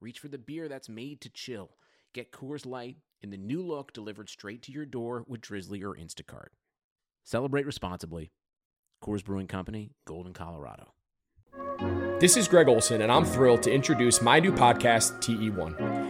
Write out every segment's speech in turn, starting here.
reach for the beer that's made to chill. Get Coors Light in the new look delivered straight to your door with Drizzly or Instacart. Celebrate responsibly. Coors Brewing Company, Golden, Colorado. This is Greg Olsen, and I'm thrilled to introduce my new podcast, TE1.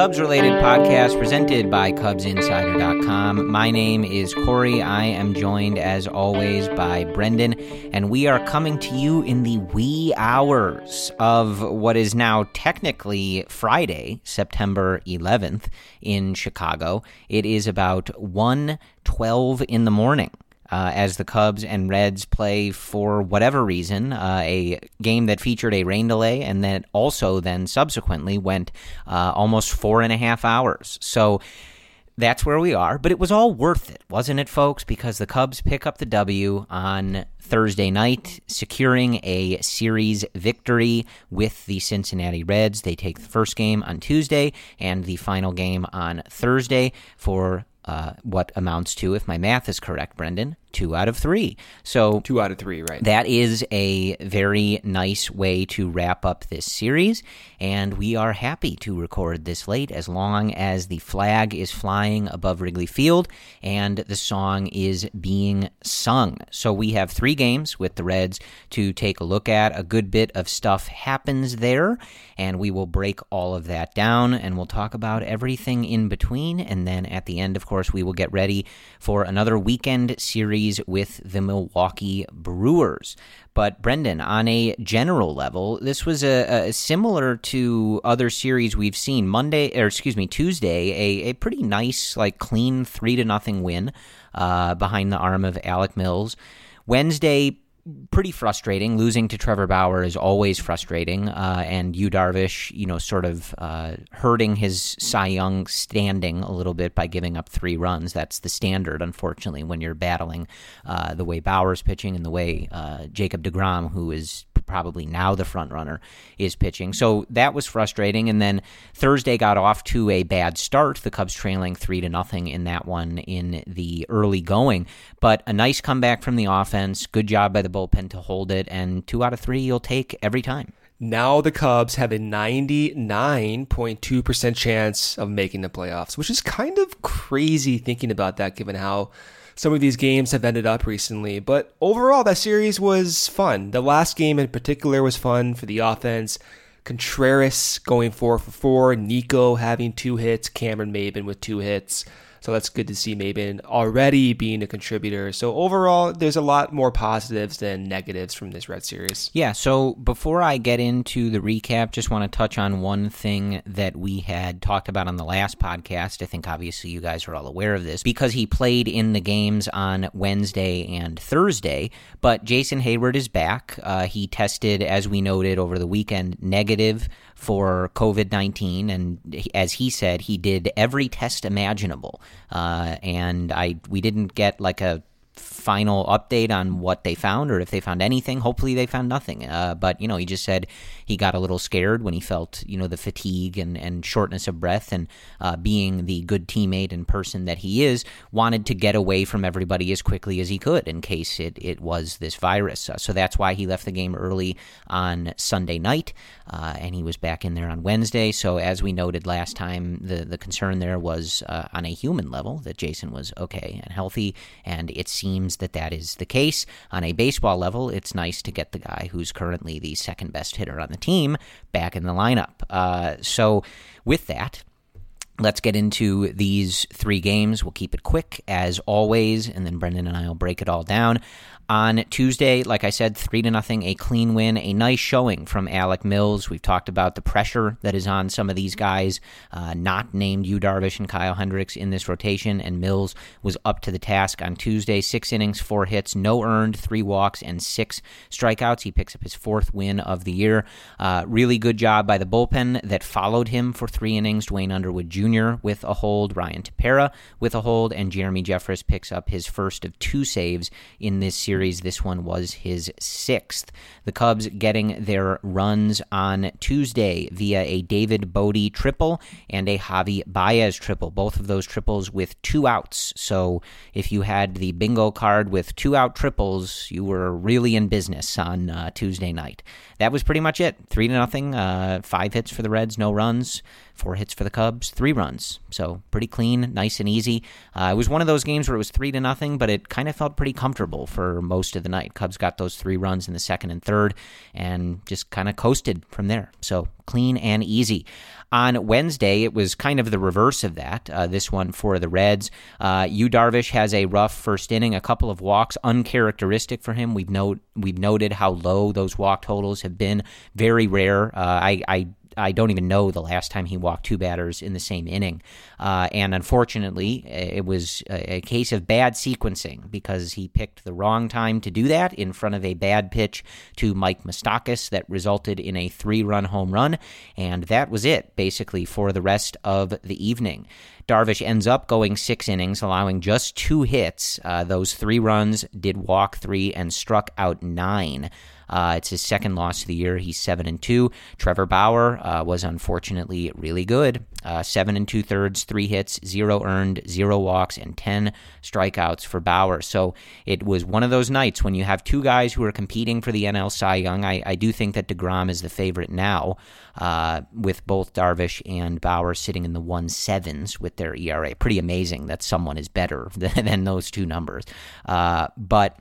Cubs related podcast presented by CubsInsider.com. My name is Corey. I am joined, as always, by Brendan, and we are coming to you in the wee hours of what is now technically Friday, September 11th in Chicago. It is about 1:12 in the morning uh, as the Cubs and Reds play for whatever reason uh, a game that featured a rain delay and that also then subsequently went uh, almost four and a half hours. So that's where we are, but it was all worth it, wasn't it, folks? Because the Cubs pick up the W on Thursday night, securing a series victory with the Cincinnati Reds. They take the first game on Tuesday and the final game on Thursday for uh, what amounts to, if my math is correct, Brendan, two out of three. So two out of three, right? That is a very nice way to wrap up this series, and we are happy to record this late as long as the flag is flying above Wrigley Field and the song is being sung. So we have three games with the Reds to take a look at. A good bit of stuff happens there, and we will break all of that down and we'll talk about everything in between. And then at the end, of course, we will get ready for another weekend series with the Milwaukee Brewers. But Brendan, on a general level, this was a, a, similar to other series we've seen. Monday, or excuse me, Tuesday, a, a pretty nice, like clean three to nothing win uh, behind the arm of Alec Mills. Wednesday, pretty frustrating. Losing to Trevor Bauer is always frustrating, uh, and Yu Darvish, you know, sort of uh, hurting his Cy Young standing a little bit by giving up three runs. That's the standard, unfortunately, when you're battling uh, the way Bauer's pitching and the way uh, Jacob Degrom, who is probably now the front runner is pitching. So that was frustrating. And then Thursday got off to a bad start. The Cubs trailing three to nothing in that one in the early going, but a nice comeback from the offense. Good job by the bullpen to hold it, and two out of three you'll take every time. Now the Cubs have a 99.2% chance of making the playoffs, which is kind of crazy thinking about that given how some of these games have ended up recently. But overall, that series was fun. The last game in particular was fun for the offense. Contreras going four for four, Nico having two hits, Cameron Maybin with two hits. So that's good to see Maybin already being a contributor. So overall, there's a lot more positives than negatives from this Red Series. Yeah. So before I get into the recap, just want to touch on one thing that we had talked about on the last podcast. I think obviously you guys are all aware of this because he played in the games on Wednesday and Thursday. But Jason Heyward is back. Uh, he tested, as we noted over the weekend, negative for COVID 19. And as he said, he did every test imaginable. Uh, and I we didn't get like a final update on what they found or if they found anything. Hopefully, they found nothing. Uh, but you know, he just said he got a little scared when he felt you know the fatigue and, and shortness of breath, and uh, being the good teammate and person that he is, wanted to get away from everybody as quickly as he could in case it it was this virus. Uh, so that's why he left the game early on Sunday night, uh, and he was back in there on Wednesday. So as we noted last time, the the concern there was uh, on a human level that Jason was okay and healthy, and it seems that that is the case. On a baseball level, it's nice to get the guy who's currently the second best hitter on the team back in the lineup. Uh, so with that. Let's get into these three games. We'll keep it quick as always, and then Brendan and I will break it all down on Tuesday, like I said, three to nothing, a clean win, a nice showing from Alec Mills. We've talked about the pressure that is on some of these guys, uh, not named Yu Darvish and Kyle Hendricks in this rotation, and Mills was up to the task on Tuesday. Six innings, four hits, no earned, three walks, and six strikeouts. He picks up his fourth win of the year. Uh, really good job by the bullpen that followed him for three innings. Duane Underwood Jr. with a hold, Ryan Tepera with a hold, and Jeremy Jeffress picks up his first of two saves in this series series. This one was his sixth. The Cubs getting their runs on Tuesday via a David Bote triple and a Javy Baez triple. Both of those triples with two outs. So if you had the bingo card with two out triples, you were really in business on uh, Tuesday night. That was pretty much it. Three to nothing. Uh, five hits for the Reds, no runs. Four hits for the Cubs, three runs. So pretty clean, nice and easy. Uh, it was one of those games where it was three to nothing, but it kind of felt pretty comfortable for most of the night. Cubs got those three runs in the second and third, and just kind of coasted from there. So clean and easy. On Wednesday, it was kind of the reverse of that. Uh, this one for the Reds. Uh, Yu Darvish has a rough first inning, a couple of walks, uncharacteristic for him. We've we've noted how low those walk totals have been. Very rare. Uh, I, I I don't even know the last time he walked two batters in the same inning. Uh, and unfortunately, it was a, case of bad sequencing because he picked the wrong time to do that in front of a bad pitch to Mike Moustakas that resulted in a three run home run. And that was it, basically, for the rest of the evening. Darvish ends up going six innings, allowing just two hits. Uh, those three runs did walk three and struck out nine. Uh, it's his second loss of the year. He's seven and two. Trevor Bauer uh, was unfortunately really good. Uh, seven and two thirds, three hits, zero earned, zero walks, and ten strikeouts for Bauer. So it was one of those nights when you have two guys who are competing for the NL Cy Young. I, I do think that Degrom is the favorite now, uh, with both Darvish and Bauer sitting in the one sevens with their ERA. Pretty amazing that someone is better than, than those two numbers. Uh, but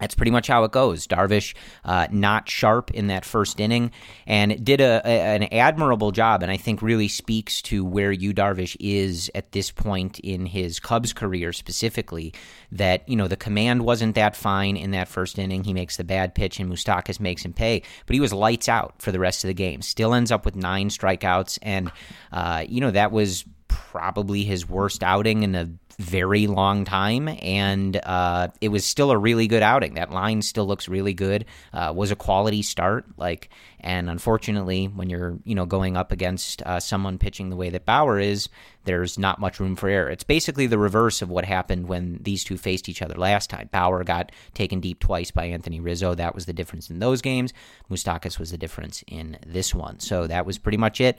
that's pretty much how it goes. Darvish uh, not sharp in that first inning and did a, a, an admirable job, and I think really speaks to where you Darvish is at this point in his Cubs career specifically. That you know the command wasn't that fine in that first inning. He makes the bad pitch, and Moustakas makes him pay, but he was lights out for the rest of the game. Still ends up with nine strikeouts, and uh, you know that was probably his worst outing in a very long time, and uh, it was still a really good outing. That line still looks really good. Uh, was a quality start, like, and unfortunately, when you're you know going up against uh, someone pitching the way that Bauer is, there's not much room for error. It's basically the reverse of what happened when these two faced each other last time. Bauer got taken deep twice by Anthony Rizzo. That was the difference in those games. Moustakas was the difference in this one. So that was pretty much it.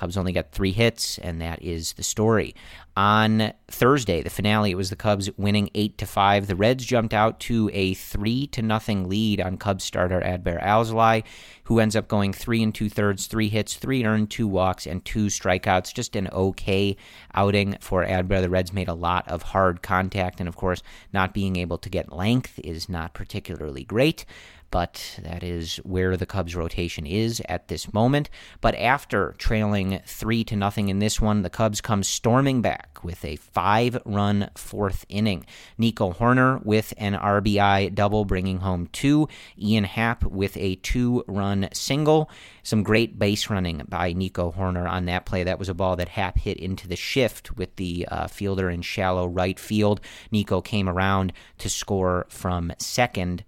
Cubs only got three hits, and that is the story. On Thursday, the finale, it was the Cubs winning eight to five. The Reds jumped out to a three to nothing lead on Cubs starter Adbert Alzolay, who ends up going three and two thirds, three hits, three earned, two walks, and two strikeouts. Just an okay outing for Adbert. The Reds made a lot of hard contact, and of course, not being able to get length is not particularly great but that is where the Cubs rotation is at this moment. But after trailing 3 to nothing in this one, the Cubs come storming back with a 5-run fourth inning. Nico Hoerner with an RBI double bringing home 2, Ian Happ with a 2-run single. Some great base running by Nico Hoerner on that play. That was a ball that Happ hit into the shift with the uh, fielder in shallow right field. Nico came around to score from second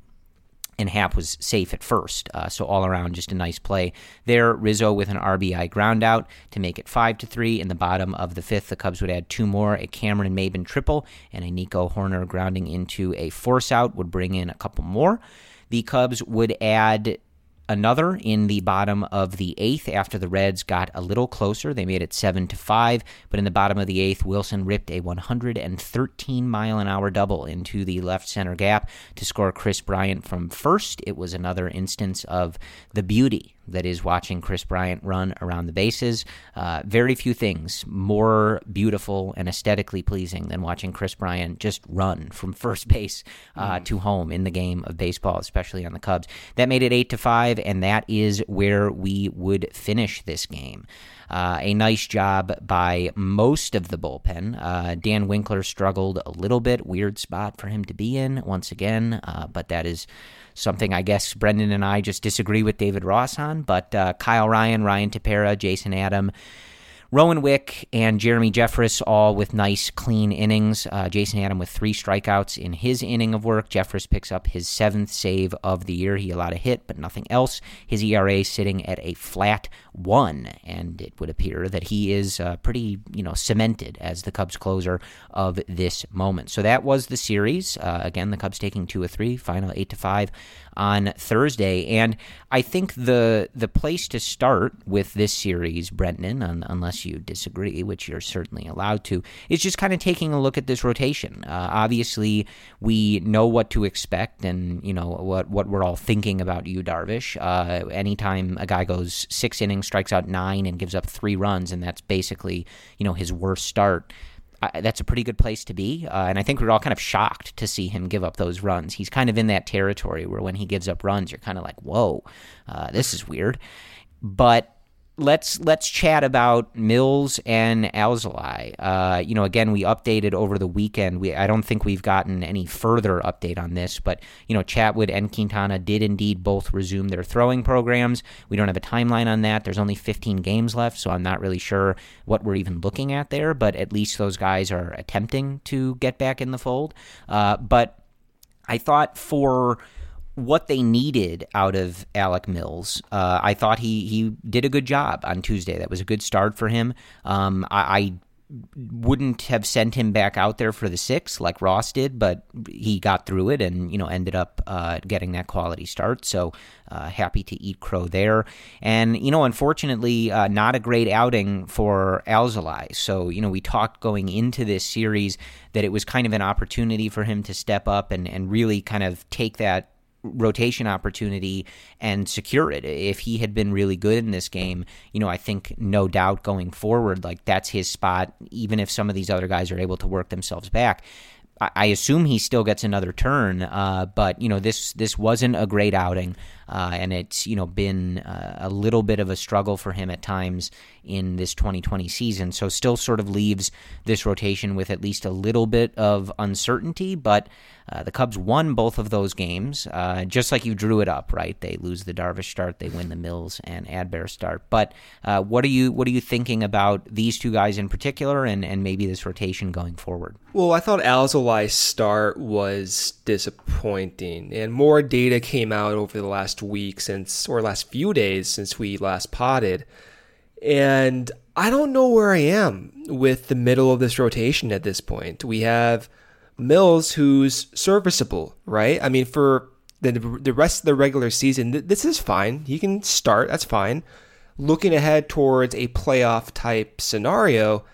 and Happ was safe at first. Uh, so all around, just a nice play there. Rizzo with an RBI ground out to make it five to three. In the bottom of the fifth, the Cubs would add two more: a Cameron Maybin triple and a Nico Hoerner grounding into a force out would bring in a couple more. The Cubs would add another in the bottom of the eighth after the Reds got a little closer. They made it seven to five, but in the bottom of the eighth, Willson ripped a 113 mile an hour double into the left center gap to score Kris Bryant from first. It was another instance of the beauty that is watching Kris Bryant run around the bases. Uh, very few things more beautiful and aesthetically pleasing than watching Kris Bryant just run from first base uh, mm. to home in the game of baseball, especially on the Cubs. That made it eight to five, and that is where we would finish this game. Uh, a nice job by most of the bullpen. Uh, Dan Winkler struggled a little bit, weird spot for him to be in once again, uh, but that is something I guess Brendan and I just disagree with David Ross on. But uh, Kyle Ryan, Ryan Tepera, Jason Adam, Rowan Wick and Jeremy Jeffress all with nice, clean innings. Uh, Jason Adam with three strikeouts in his inning of work. Jeffress picks up his seventh save of the year. He allowed a hit, but nothing else. His ERA sitting at a flat one, and it would appear that he is uh, pretty, you know, cemented as the Cubs closer of this moment. So that was the series. Uh, again, the Cubs taking two or three, final eight to five on Thursday. And I think the the place to start with this series, Brendan, un, unless you disagree, which you're certainly allowed to, is just kind of taking a look at this rotation. Uh, obviously, we know what to expect, and you know what what we're all thinking about Yu Darvish. Uh, anytime a guy goes six innings, strikes out nine, and gives up three runs, and that's basically you know his worst start that's a pretty good place to be. Uh, and I think we are all kind of shocked to see him give up those runs. He's kind of in that territory where when he gives up runs, you're kind of like, whoa, uh, this is weird. But let's let's chat about Mills and Alzolay. Uh, you know, again, we updated over the weekend. We I don't think we've gotten any further update on this, but you know, Chatwood and Quintana did indeed both resume their throwing programs. We don't have a timeline on that. There's only 15 games left, so I'm not really sure what we're even looking at there. But at least those guys are attempting to get back in the fold. Uh, but I thought for what they needed out of Alec Mills. Uh, I thought he he did a good job on Tuesday. That was a good start for him. Um, I, I, wouldn't have sent him back out there for the six like Ross did, but he got through it and you know ended up uh, getting that quality start. So uh, happy to eat crow there. And you know, unfortunately, uh, not a great outing for Alzolay. So you know, we talked going into this series that it was kind of an opportunity for him to step up and and really kind of take that rotation opportunity and secure it. If he had been really good in this game, you know, I think no doubt going forward, like that's his spot, even if some of these other guys are able to work themselves back. I assume he still gets another turn, uh, but you know this this wasn't a great outing, uh, and it's you know been uh, a little bit of a struggle for him at times in this 2020 season. So still sort of leaves this rotation with at least a little bit of uncertainty, but uh, the Cubs won both of those games, uh, just like you drew it up, right? They lose the Darvish start, they win the Mills and Adbert start. But uh, what are you what are you thinking about these two guys in particular, and, and maybe this rotation going forward? Well, I thought Alzolay's start was disappointing, and more data came out over the last week since, or last few days since we last potted, and I don't know where I am with the middle of this rotation at this point. We have Mills, who's serviceable, right? I mean, for the the rest of the regular season, this is fine. He can start. That's fine. Looking ahead towards a playoff type scenario,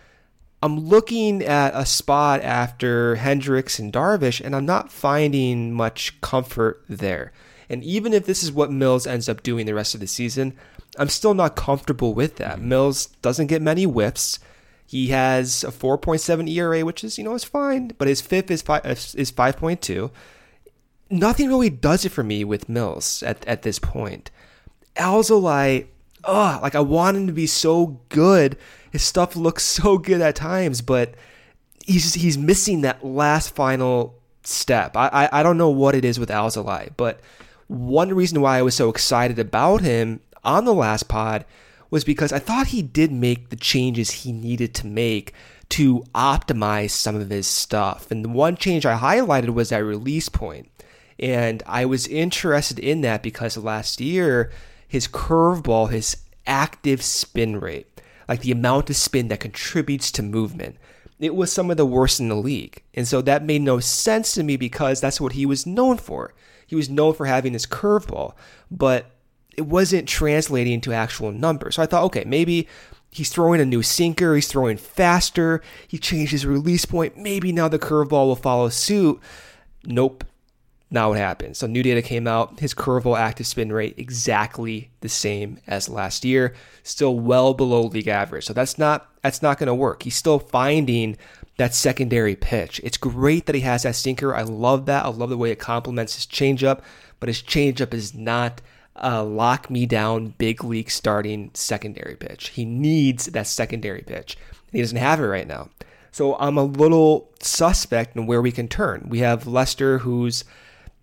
I'm looking at a spot after Hendricks and Darvish, and I'm not finding much comfort there. And even if this is what Mills ends up doing the rest of the season, I'm still not comfortable with that. Mm-hmm. Mills doesn't get many whiffs. He has a 4.7 ERA, which is, you know, is fine, but his FIP is 5 is 5.2. Nothing really does it for me with Mills at, at this point. Alzolay, oh, like I want him to be so good. His stuff looks so good at times, but he's he's missing that last final step. I, I, I don't know what it is with Alzolay, but one reason why I was so excited about him on the last pod was because I thought he did make the changes he needed to make to optimize some of his stuff. And the one change I highlighted was that release point. And I was interested in that because last year, his curveball, his active spin rate, like the amount of spin that contributes to movement, it was some of the worst in the league. And so that made no sense to me because that's what he was known for. He was known for having this curveball, but it wasn't translating into actual numbers. So I thought, okay, maybe he's throwing a new sinker, he's throwing faster, he changed his release point. Maybe now the curveball will follow suit. Nope. Not what happened. So new data came out. His curveball active spin rate exactly the same as last year, still well below league average. So that's not that's not to work. He's still finding that secondary pitch. It's great that he has that sinker. I love that. I love the way it complements his changeup, but his changeup is not a lock me down big league starting secondary pitch. He needs that secondary pitch. He doesn't have it right now. So I'm a little suspect in where we can turn. We have Lester who's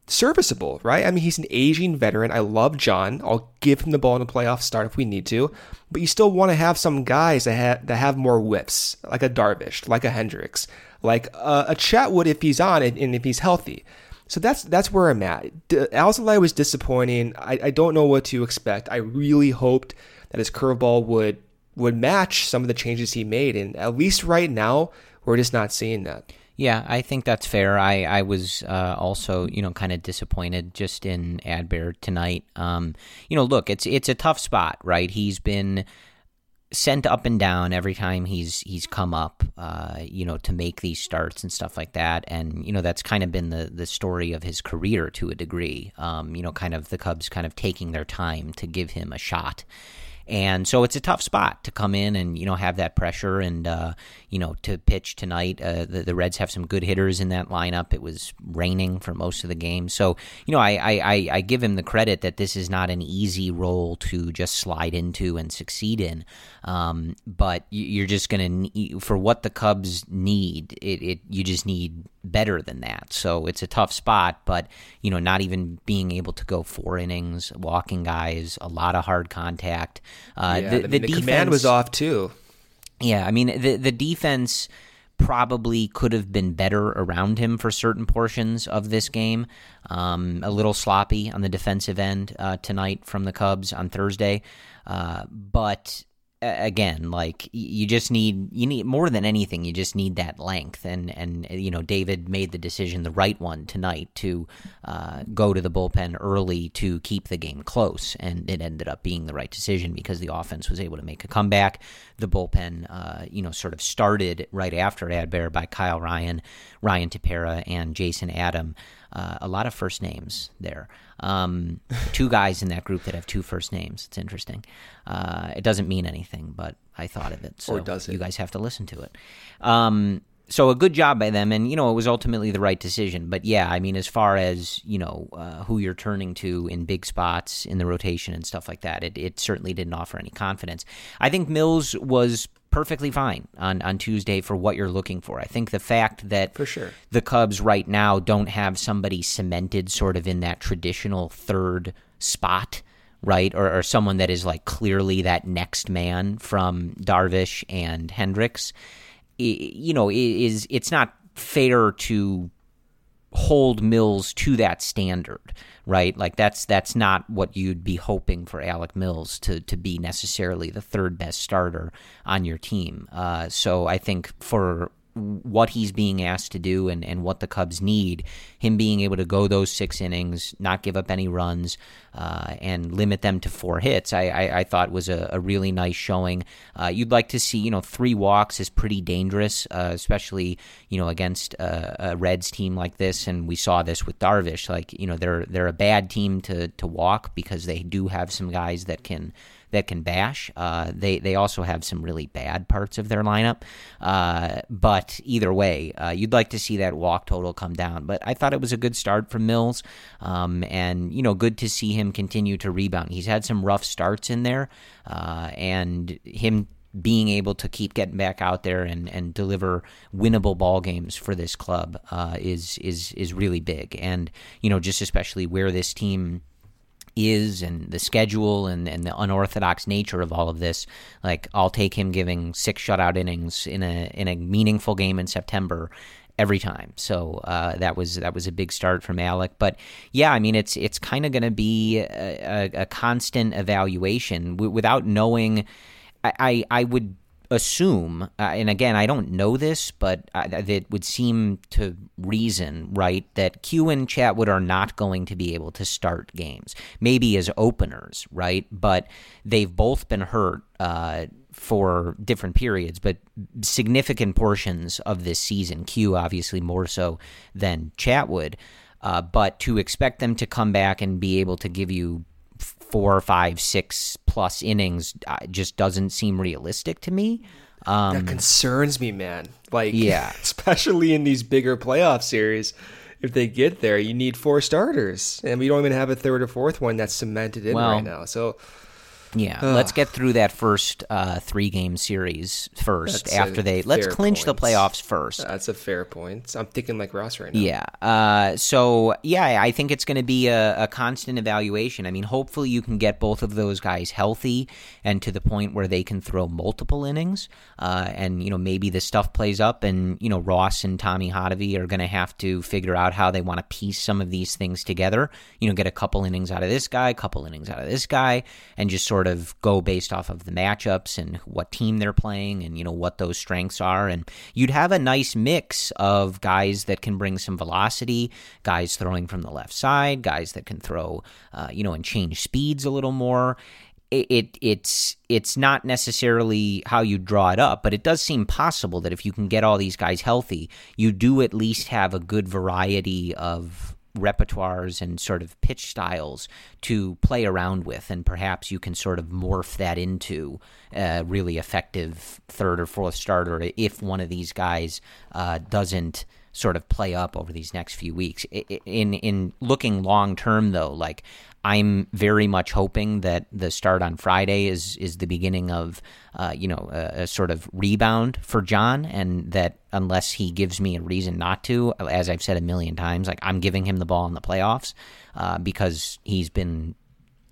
serviceable, right? I mean, he's an aging veteran. I love John. I'll give him the ball in the playoff start if we need to. But you still want to have some guys that have, that have more whiffs, like a Darvish, like a Hendricks, like a, a Chatwood if he's on and, and if he's healthy. So that's that's where I'm at. Alzolay was disappointing. I, I don't know what to expect. I really hoped that his curveball would would match some of the changes he made, and at least right now, we're just not seeing that. Yeah, I think that's fair. I I was uh, also you know kind of disappointed just in Adbert tonight. Um, you know, look, it's it's a tough spot, right? He's been sent up and down every time he's he's come up, uh, you know, to make these starts and stuff like that. And you know, that's kind of been the the story of his career to a degree. Um, you know, kind of the Cubs kind of taking their time to give him a shot. And so it's a tough spot to come in and you know have that pressure and uh, you know to pitch tonight. Uh, the, the, Reds have some good hitters in that lineup. It was raining for most of the game, so you know I, I, I give him the credit that this is not an easy role to just slide into and succeed in. Um, but you're just gonna for what the Cubs need. It, it you just need better than that. So it's a tough spot, but you know, not even being able to go four innings, walking guys, a lot of hard contact. Uh, yeah, the, the, the defense, command was off too. Yeah, I mean the the defense probably could have been better around him for certain portions of this game. Um, a little sloppy on the defensive end uh, tonight from the Cubs on Thursday, uh, but again like you just need you need more than anything you just need that length. And and you know david made the decision the right one tonight to uh, go to the bullpen early to keep the game close. And it ended up being the right decision because the offense was able to make a comeback. The bullpen uh, you know sort of started right after adbert by kyle ryan ryan tepera and jason adam uh, a lot of first names there. Um, two guys in that group that have two first names. It's interesting. Uh, it doesn't mean anything, but I thought of it. So or does it? You guys have to listen to it. Um, so a good job by them, and you know it was ultimately the right decision. But yeah, I mean, as far as you know, uh, who you're turning to in big spots in the rotation and stuff like that, it, it certainly didn't offer any confidence. I think Mills was perfectly fine on, on Tuesday for what you're looking for. I think the fact that for sure the Cubs right now don't have somebody cemented sort of in that traditional third spot, right? Or, or someone that is like clearly that next man from Darvish and Hendricks, you know, is it's not fair to hold Mills to that standard, right? Like that's that's not what you'd be hoping for Alec Mills to to be necessarily the third best starter on your team. Uh, so I think for what he's being asked to do and, and what the Cubs need, him being able to go those six innings, not give up any runs, uh, and limit them to four hits, I, I, I thought was a, a, really nice showing. Uh, you'd like to see, you know, three walks is pretty dangerous, uh, especially, you know, against a, a, Reds team like this. And we saw this with Darvish. Like, you know, they're they're a bad team to, to walk because they do have some guys that can – that can bash. Uh, they they also have some really bad parts of their lineup. Uh, but either way, uh, you'd like to see that walk total come down. But I thought it was a good start from Mills, um, and you know, good to see him continue to rebound. He's had some rough starts in there, uh, and him being able to keep getting back out there and, and deliver winnable ball games for this club uh, is is is really big. And you know, just especially where this team is and the schedule and, and the unorthodox nature of all of this, like I'll take him giving six shutout innings in a in a meaningful game in September every time. So uh, that was that was a big start from Alec. But yeah, I mean it's it's kind of going to be a, a, a, constant evaluation w- without knowing. I, I, I would assume, uh, and again, I don't know this, but it would seem to reason, right, that Q and Chatwood are not going to be able to start games. Maybe as openers, right? But they've both been hurt. Uh, for different periods, but significant portions of this season. Q obviously more so than Chatwood, uh, but to expect them to come back and be able to give you four, five, six plus innings uh, just doesn't seem realistic to me. Um, that concerns me, man. Like, yeah, especially in these bigger playoff series. If they get there, you need four starters, and we don't even have a third or fourth one that's cemented in well, right now. So yeah, Ugh. let's get through that first uh, three game series first. That's after they let's clinch point. the playoffs first. That's a fair point. I'm thinking like Ross right now. Yeah. Uh, so yeah, I think it's going to be a, a, constant evaluation. I mean, hopefully you can get both of those guys healthy and to the point where they can throw multiple innings. Uh, and you know maybe the stuff plays up, and you know Ross and Tommy Hotovy are going to have to figure out how they want to piece some of these things together. You know, get a couple innings out of this guy, a couple innings out of this guy, and just sort sort of go based off of the matchups and what team they're playing and you know what those strengths are. And you'd have a nice mix of guys that can bring some velocity guys throwing from the left side guys that can throw uh, you know and change speeds a little more. It, it, it's it's not necessarily how you draw it up, but it does seem possible that if you can get all these guys healthy, you do at least have a good variety of repertoires and sort of pitch styles to play around with, and perhaps you can sort of morph that into a really effective third or fourth starter if one of these guys uh, doesn't sort of play up over these next few weeks. In in looking long term, though, like I'm very much hoping that the start on Friday is is the beginning of uh, you know a, a, sort of rebound for John, and that unless he gives me a reason not to, as I've said a million times, like I'm giving him the ball in the playoffs uh, because he's been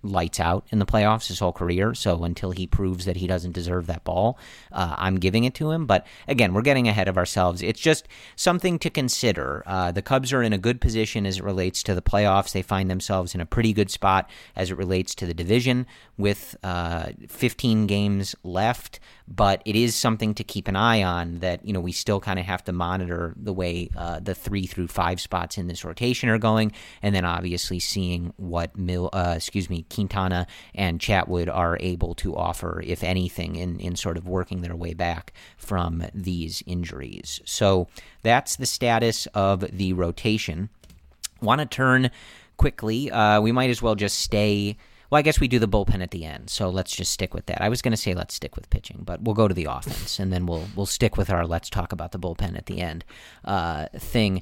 lights out in the playoffs his whole career. So until he proves that he doesn't deserve that ball, uh, I'm giving it to him. But again, we're getting ahead of ourselves. It's just something to consider. Uh, the Cubs are in a good position as it relates to the playoffs. They find themselves in a pretty good spot as it relates to the division with uh, 15 games left. But it is something to keep an eye on that, you know, we still kind of have to monitor the way uh, the three through five spots in this rotation are going. And then obviously seeing what, Mil, uh, excuse me, Quintana and Chatwood are able to offer, if anything, in, in sort of working their way back from these injuries. So that's the status of the rotation. Want to turn quickly? Uh, we might as well just stay. Well, I guess we do the bullpen at the end, so let's just stick with that. I was going to say let's stick with pitching, but we'll go to the offense, and then we'll we'll stick with our let's talk about the bullpen at the end uh, thing.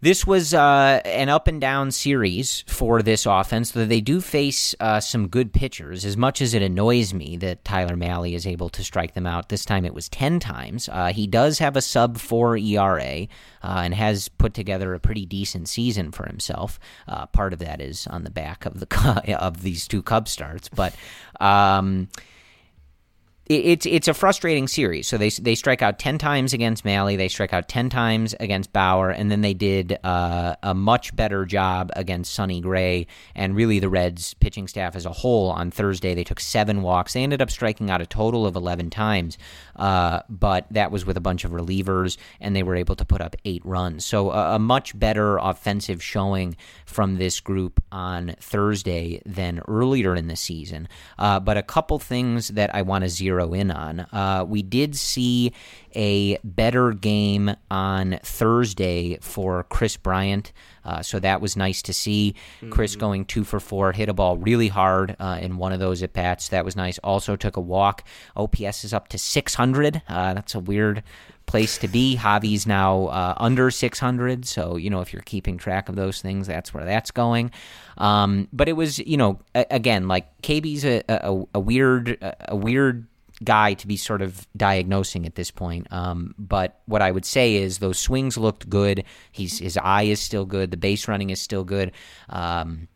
This was uh, an up and down series for this offense, though they do face uh, some good pitchers. As much as it annoys me that Tyler Mahle is able to strike them out, this time it was 10 times. Uh, he does have a sub 4 ERA uh, and has put together a pretty decent season for himself. Uh, part of that is on the back of, the of these two Cub starts, but. Um, it's it's a frustrating series. So they they strike out ten times against Mahle, they strike out ten times against Bauer, and then they did uh, a much better job against Sonny Gray and really the Reds pitching staff as a whole on Thursday. They took seven walks. They ended up striking out a total of eleven times, uh, but that was with a bunch of relievers, and they were able to put up eight runs. So a, a much better offensive showing from this group on Thursday than earlier in the season. Uh, but a couple things that I want to zero zero in on. Uh, we did see a better game on Thursday for Kris Bryant. Uh, so that was nice to see. Mm-hmm. Kris going two for four, hit a ball really hard uh, in one of those at bats. That was nice. Also took a walk. OPS is up to 600. Uh, that's a weird place to be. Javy's now uh, under 600, so you know if you're keeping track of those things, that's where that's going. Um, but it was, you know, a- again like KB's a, a, a weird, a weird guy to be sort of diagnosing at this point. Um, but what I would say is those swings looked good. He's his eye is still good. The base running is still good. Um,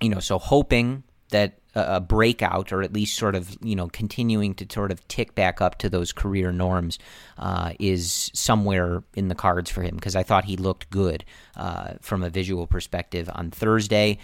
you know, so hoping that a breakout or at least sort of you know continuing to sort of tick back up to those career norms uh, is somewhere in the cards for him because I thought he looked good uh, from a visual perspective on Thursday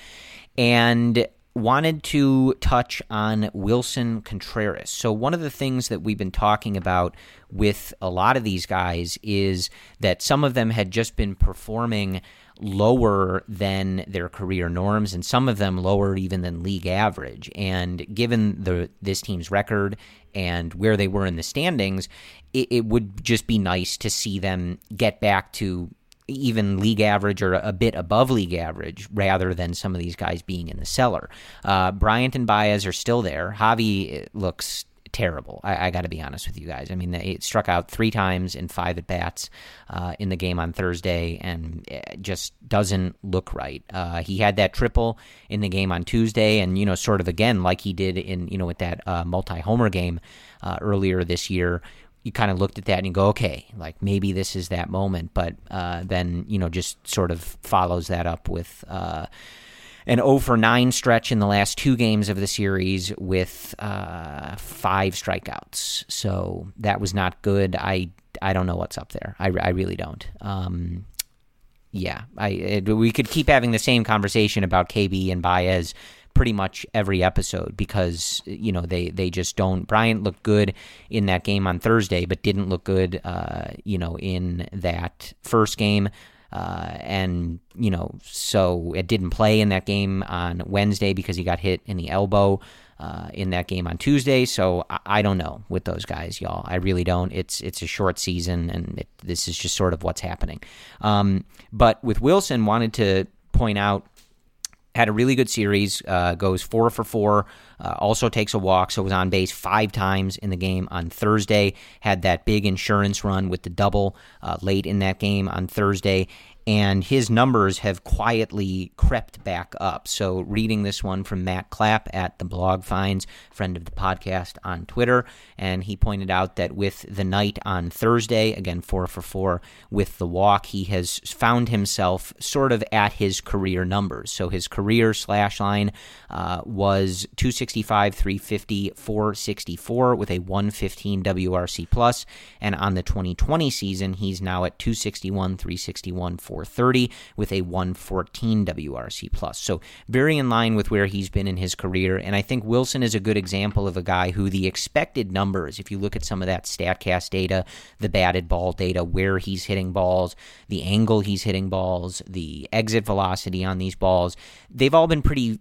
and wanted to touch on Willson Contreras. So, one of the things that we've been talking about with a lot of these guys is that some of them had just been performing lower than their career norms and some of them lower even than league average and given the this team's record and where they were in the standings it, it would just be nice to see them get back to even league average or a bit above league average rather than some of these guys being in the cellar. Uh, Bryant and Baez are still there. Javy looks terrible. I, I got to be honest with you guys. I mean, it struck out three times in five at bats uh, in the game on Thursday, and just doesn't look right. Uh, he had that triple in the game on Tuesday, and you know, sort of again like he did in you know with that uh, multi homer game uh, earlier this year you kind of looked at that and you go, okay, like maybe this is that moment. But uh, then, you know, just sort of follows that up with uh, an 0 for 9 stretch in the last two games of the series with uh, five strikeouts. So that was not good. I, I don't know what's up there. I, I really don't. Um, yeah, I it, we could keep having the same conversation about KB and Baez pretty much every episode because you know they they just don't. Bryant looked good in that game on Thursday, but didn't look good, uh, you know, in that first game. Uh, and you know, so it didn't play in that game on Wednesday because he got hit in the elbow uh, in that game on Tuesday. So I, I, don't know with those guys, y'all. I really don't. It's it's a short season, and it, this is just sort of what's happening. Um, but with Willson, wanted to point out had a really good series. Uh, goes four for four. Uh, also takes a walk, so was on base five times in the game on Thursday. Had that big insurance run with the double uh, late in that game on Thursday, and his numbers have quietly crept back up. So, reading this one from Matt Clapp at the Blog Finds, friend of the podcast on Twitter, and he pointed out that with the night on Thursday, again four for four with the walk, he has found himself sort of at his career numbers. So, his career slash line uh, was 265, 350, 464 with a 115 WRC plus. plus, and on the 2020 season, he's now at 261, 361, 430 with a 114 WRC plus. So very in line with where he's been in his career. And I think Willson is a good example of a guy who the expected numbers, if you look at some of that StatCast data, the batted ball data, where he's hitting balls, the angle he's hitting balls, the exit velocity on these balls, they've all been pretty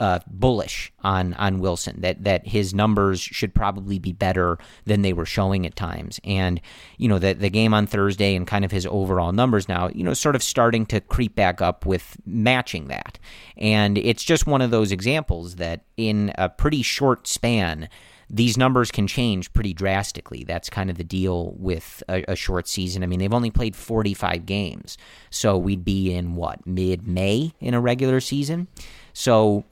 uh, bullish on on Willson that that his numbers should probably be better than they were showing at times, and you know the the game on Thursday and kind of his overall numbers now, you know, sort of starting to creep back up with matching that, and it's just one of those examples that in a pretty short span. These numbers can change pretty drastically. That's kind of the deal with a, a short season. I mean, they've only played 45 games. So we'd be in what, mid May in a regular season? So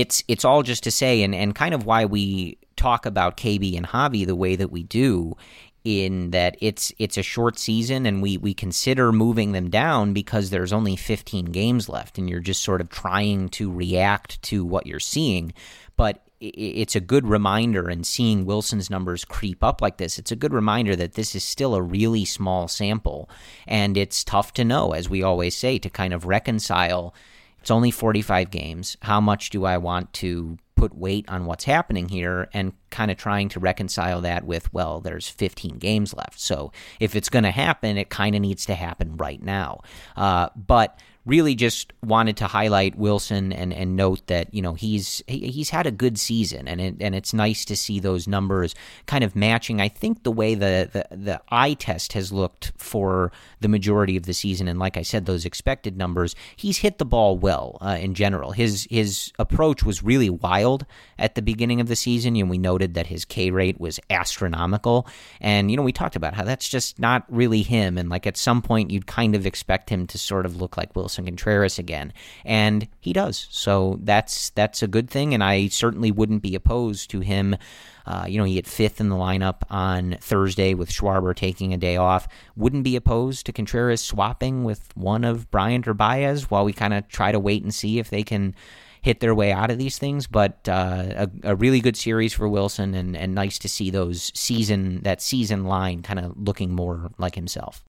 it's it's all just to say, and, and kind of why we talk about KB and Javy the way that we do, in that it's it's a short season and we we consider moving them down because there's only 15 games left and you're just sort of trying to react to what you're seeing. But it's a good reminder and seeing Willson's numbers creep up like this it's a good reminder that this is still a really small sample. And it's tough to know as we always say to kind of reconcile it's only 45 games. How much do I want to put weight on what's happening here and kind of trying to reconcile that with, well, there's 15 games left. So if it's going to happen, it kind of needs to happen right now. Uh, but really just wanted to highlight Willson and, and note that you know he's he, he's had a good season and it, and it's nice to see those numbers kind of matching. I think the way the, the the eye test has looked for the majority of the season, and like I said, those expected numbers, he's hit the ball well uh, in general. His his approach was really wild at the beginning of the season, and we noted that his K rate was astronomical. And you know we talked about how that's just not really him, and like at some point you'd kind of expect him to sort of look like Willson Willson Contreras again, and he does. So that's that's a good thing, and I certainly wouldn't be opposed to him. Uh, you know, he hit fifth in the lineup on Thursday with Schwarber taking a day off. Wouldn't be opposed to Contreras swapping with one of Bryant or Baez while we kind of try to wait and see if they can hit their way out of these things. But uh, a, a, really good series for Willson, and, and nice to see those season that season line kind of looking more like himself.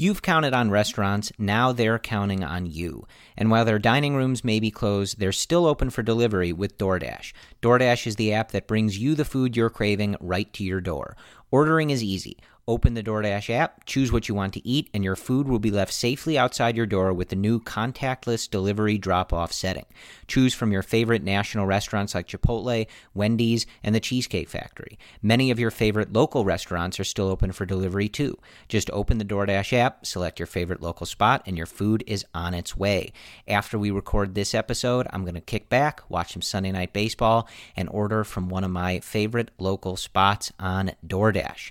You've counted on restaurants, now they're counting on you. And while their dining rooms may be closed, they're still open for delivery with DoorDash. DoorDash is the app that brings you the food you're craving right to your door. Ordering is easy. Open the DoorDash app, choose what you want to eat, and your food will be left safely outside your door with the new contactless delivery drop off setting. Choose from your favorite national restaurants like Chipotle, Wendy's, and the Cheesecake Factory. Many of your favorite local restaurants are still open for delivery too. Just open the DoorDash app, select your favorite local spot, and your food is on its way. After we record this episode, I'm going to kick back, watch some Sunday Night Baseball, and order from one of my favorite local spots on DoorDash.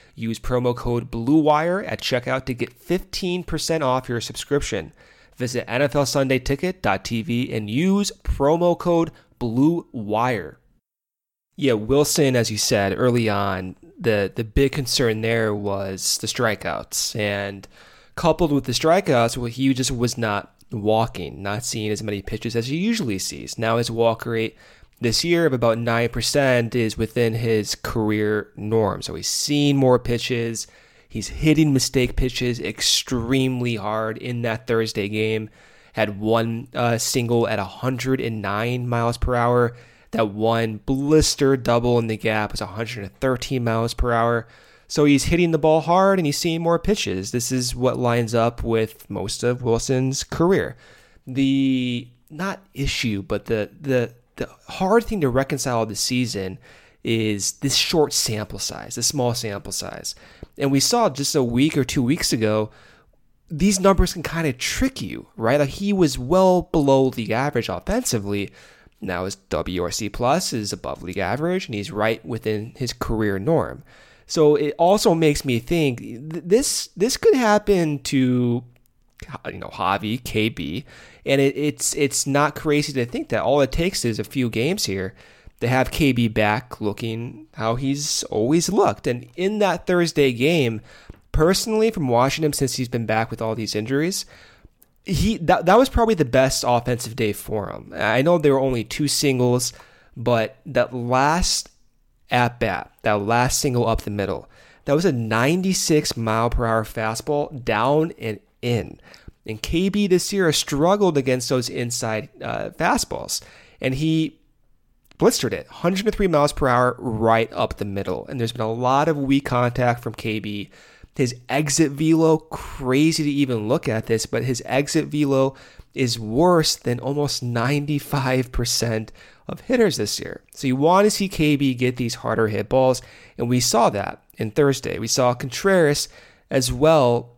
Use promo code BLUEWIRE at checkout to get 15% off your subscription. Visit NFLSundayTicket.tv and use promo code BLUEWIRE. Yeah, Willson, as you said early on, the, the big concern there was the strikeouts. And coupled with the strikeouts, well, he just was not walking, not seeing as many pitches as he usually sees. Now his walk rate this year of about 9% is within his career norm. So he's seen more pitches. He's hitting mistake pitches extremely hard in that Thursday game. Had one uh, single at 109 miles per hour. That one blister double in the gap was 113 miles per hour. So he's hitting the ball hard and he's seeing more pitches. This is what lines up with most of Willson's career. The not issue, but the the the hard thing to reconcile this season is this short sample size, this small sample size. And we saw just a week or two weeks ago, these numbers can kind of trick you, right? Like he was well below the average offensively. Now his WRC plus is above league average, and he's right within his career norm. So it also makes me think this this could happen to you know Javy, KB, and it, it's it's not crazy to think that all it takes is a few games here to have KB back looking how he's always looked. And in that Thursday game, personally, from watching him since he's been back with all these injuries, he that that was probably the best offensive day for him. I know there were only two singles, but that last at bat, that last single up the middle, that was a 96 mile per hour fastball down and in. And KB this year struggled against those inside uh, fastballs. And he blistered it 103 miles per hour right up the middle. And there's been a lot of weak contact from KB. His exit velo, crazy to even look at this, but his exit velo is worse than almost 95% of hitters this year. So you want to see KB get these harder hit balls, and we saw that in Thursday. We saw Contreras as well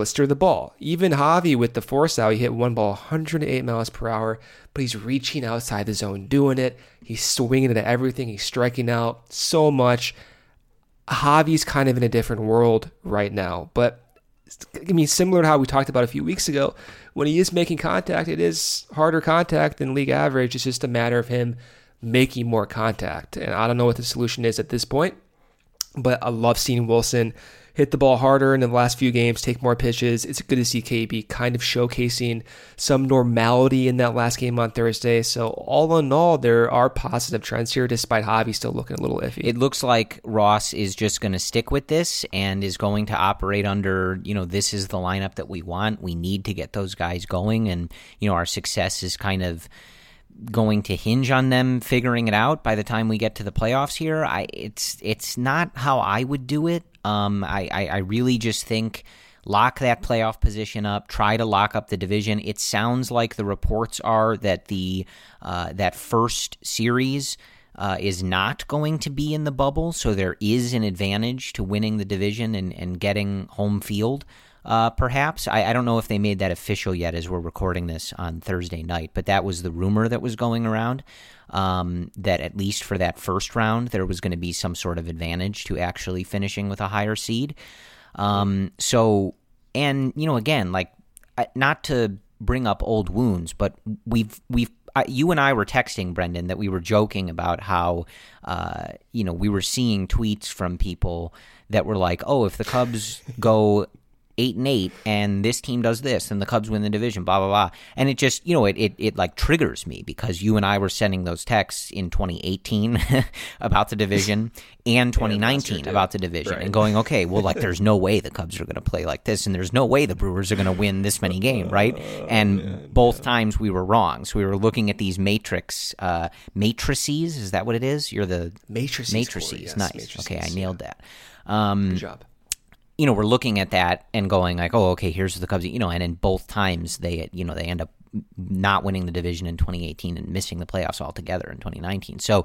blister the ball. Even Javy with the force out, he hit one ball 108 miles per hour, but he's reaching outside the zone doing it. He's swinging into everything. He's striking out so much. Javy's kind of in a different world right now, but I mean, similar to how we talked about a few weeks ago, when he is making contact, it is harder contact than league average. It's just a matter of him making more contact. And I don't know what the solution is at this point, but I love seeing Willson hit the ball harder in the last few games, take more pitches. It's good to see KB kind of showcasing some normality in that last game on Thursday. So, all in all, there are positive trends here, despite Javy still looking a little iffy. It looks like Ross is just going to stick with this and is going to operate under, you know, this is the lineup that we want. We need to get those guys going. And, you know, our success is kind of going to hinge on them figuring it out by the time we get to the playoffs here. I it's it's not how I would do it. Um, I, I, I really just think lock that playoff position up. Try to lock up the division. It sounds like the reports are that the uh, that first series. Uh, is not going to be in the bubble, so there is an advantage to winning the division and, and getting home field. Uh, perhaps I, I, don't know if they made that official yet as we're recording this on Thursday night, but that was the rumor that was going around um, that at least for that first round there was going to be some sort of advantage to actually finishing with a higher seed. Um, so, and you know, again, like not to bring up old wounds, but we've we've you and I were texting Brendan that we were joking about how uh, you know we were seeing tweets from people that were like, "Oh, if the Cubs go eight and eight, and this team does this, and the Cubs win the division, blah blah blah. And it just you know it it, it like triggers me because you and I were sending those texts in 2018 about the division and 2019 yeah, about the division, right. and going okay, well like there's no way the Cubs are going to play like this, and there's no way the Brewers are going to win this many games, right? Uh, and yeah, both yeah. times we were wrong. So we were looking at these matrix uh, matrices. Is that what it is? You're the matrices. Matrices. Yes, nice. Matrices, okay, I nailed that. Um, Good job you know, we're looking at that and going like, oh, okay, here's the Cubs, you know, and in both times they, you know, they end up not winning the division in 2018 and missing the playoffs altogether in 2019. So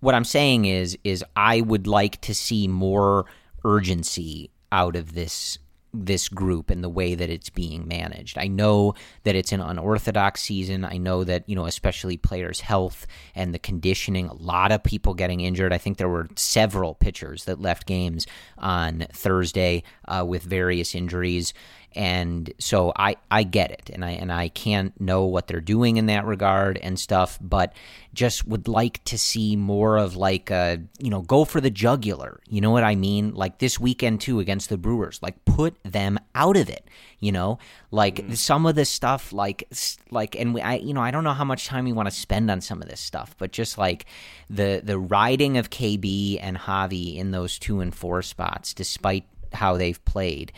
what I'm saying is, is I would like to see more urgency out of this this group and the way that it's being managed. I know that it's an unorthodox season. I know that, you know, especially players' health and the conditioning, a lot of people getting injured. I think there were several pitchers that left games on Thursday uh, with various injuries and so I I get it, and I and I can't know what they're doing in that regard and stuff, but just would like to see more of like a you know go for the jugular. You know what I mean? Like this weekend too against the Brewers, like put them out of it. You know, like mm. some of this stuff, like like, and we, I you know I don't know how much time we want to spend on some of this stuff, but just like the the riding of KB and Javy in those two and four spots, despite how they've played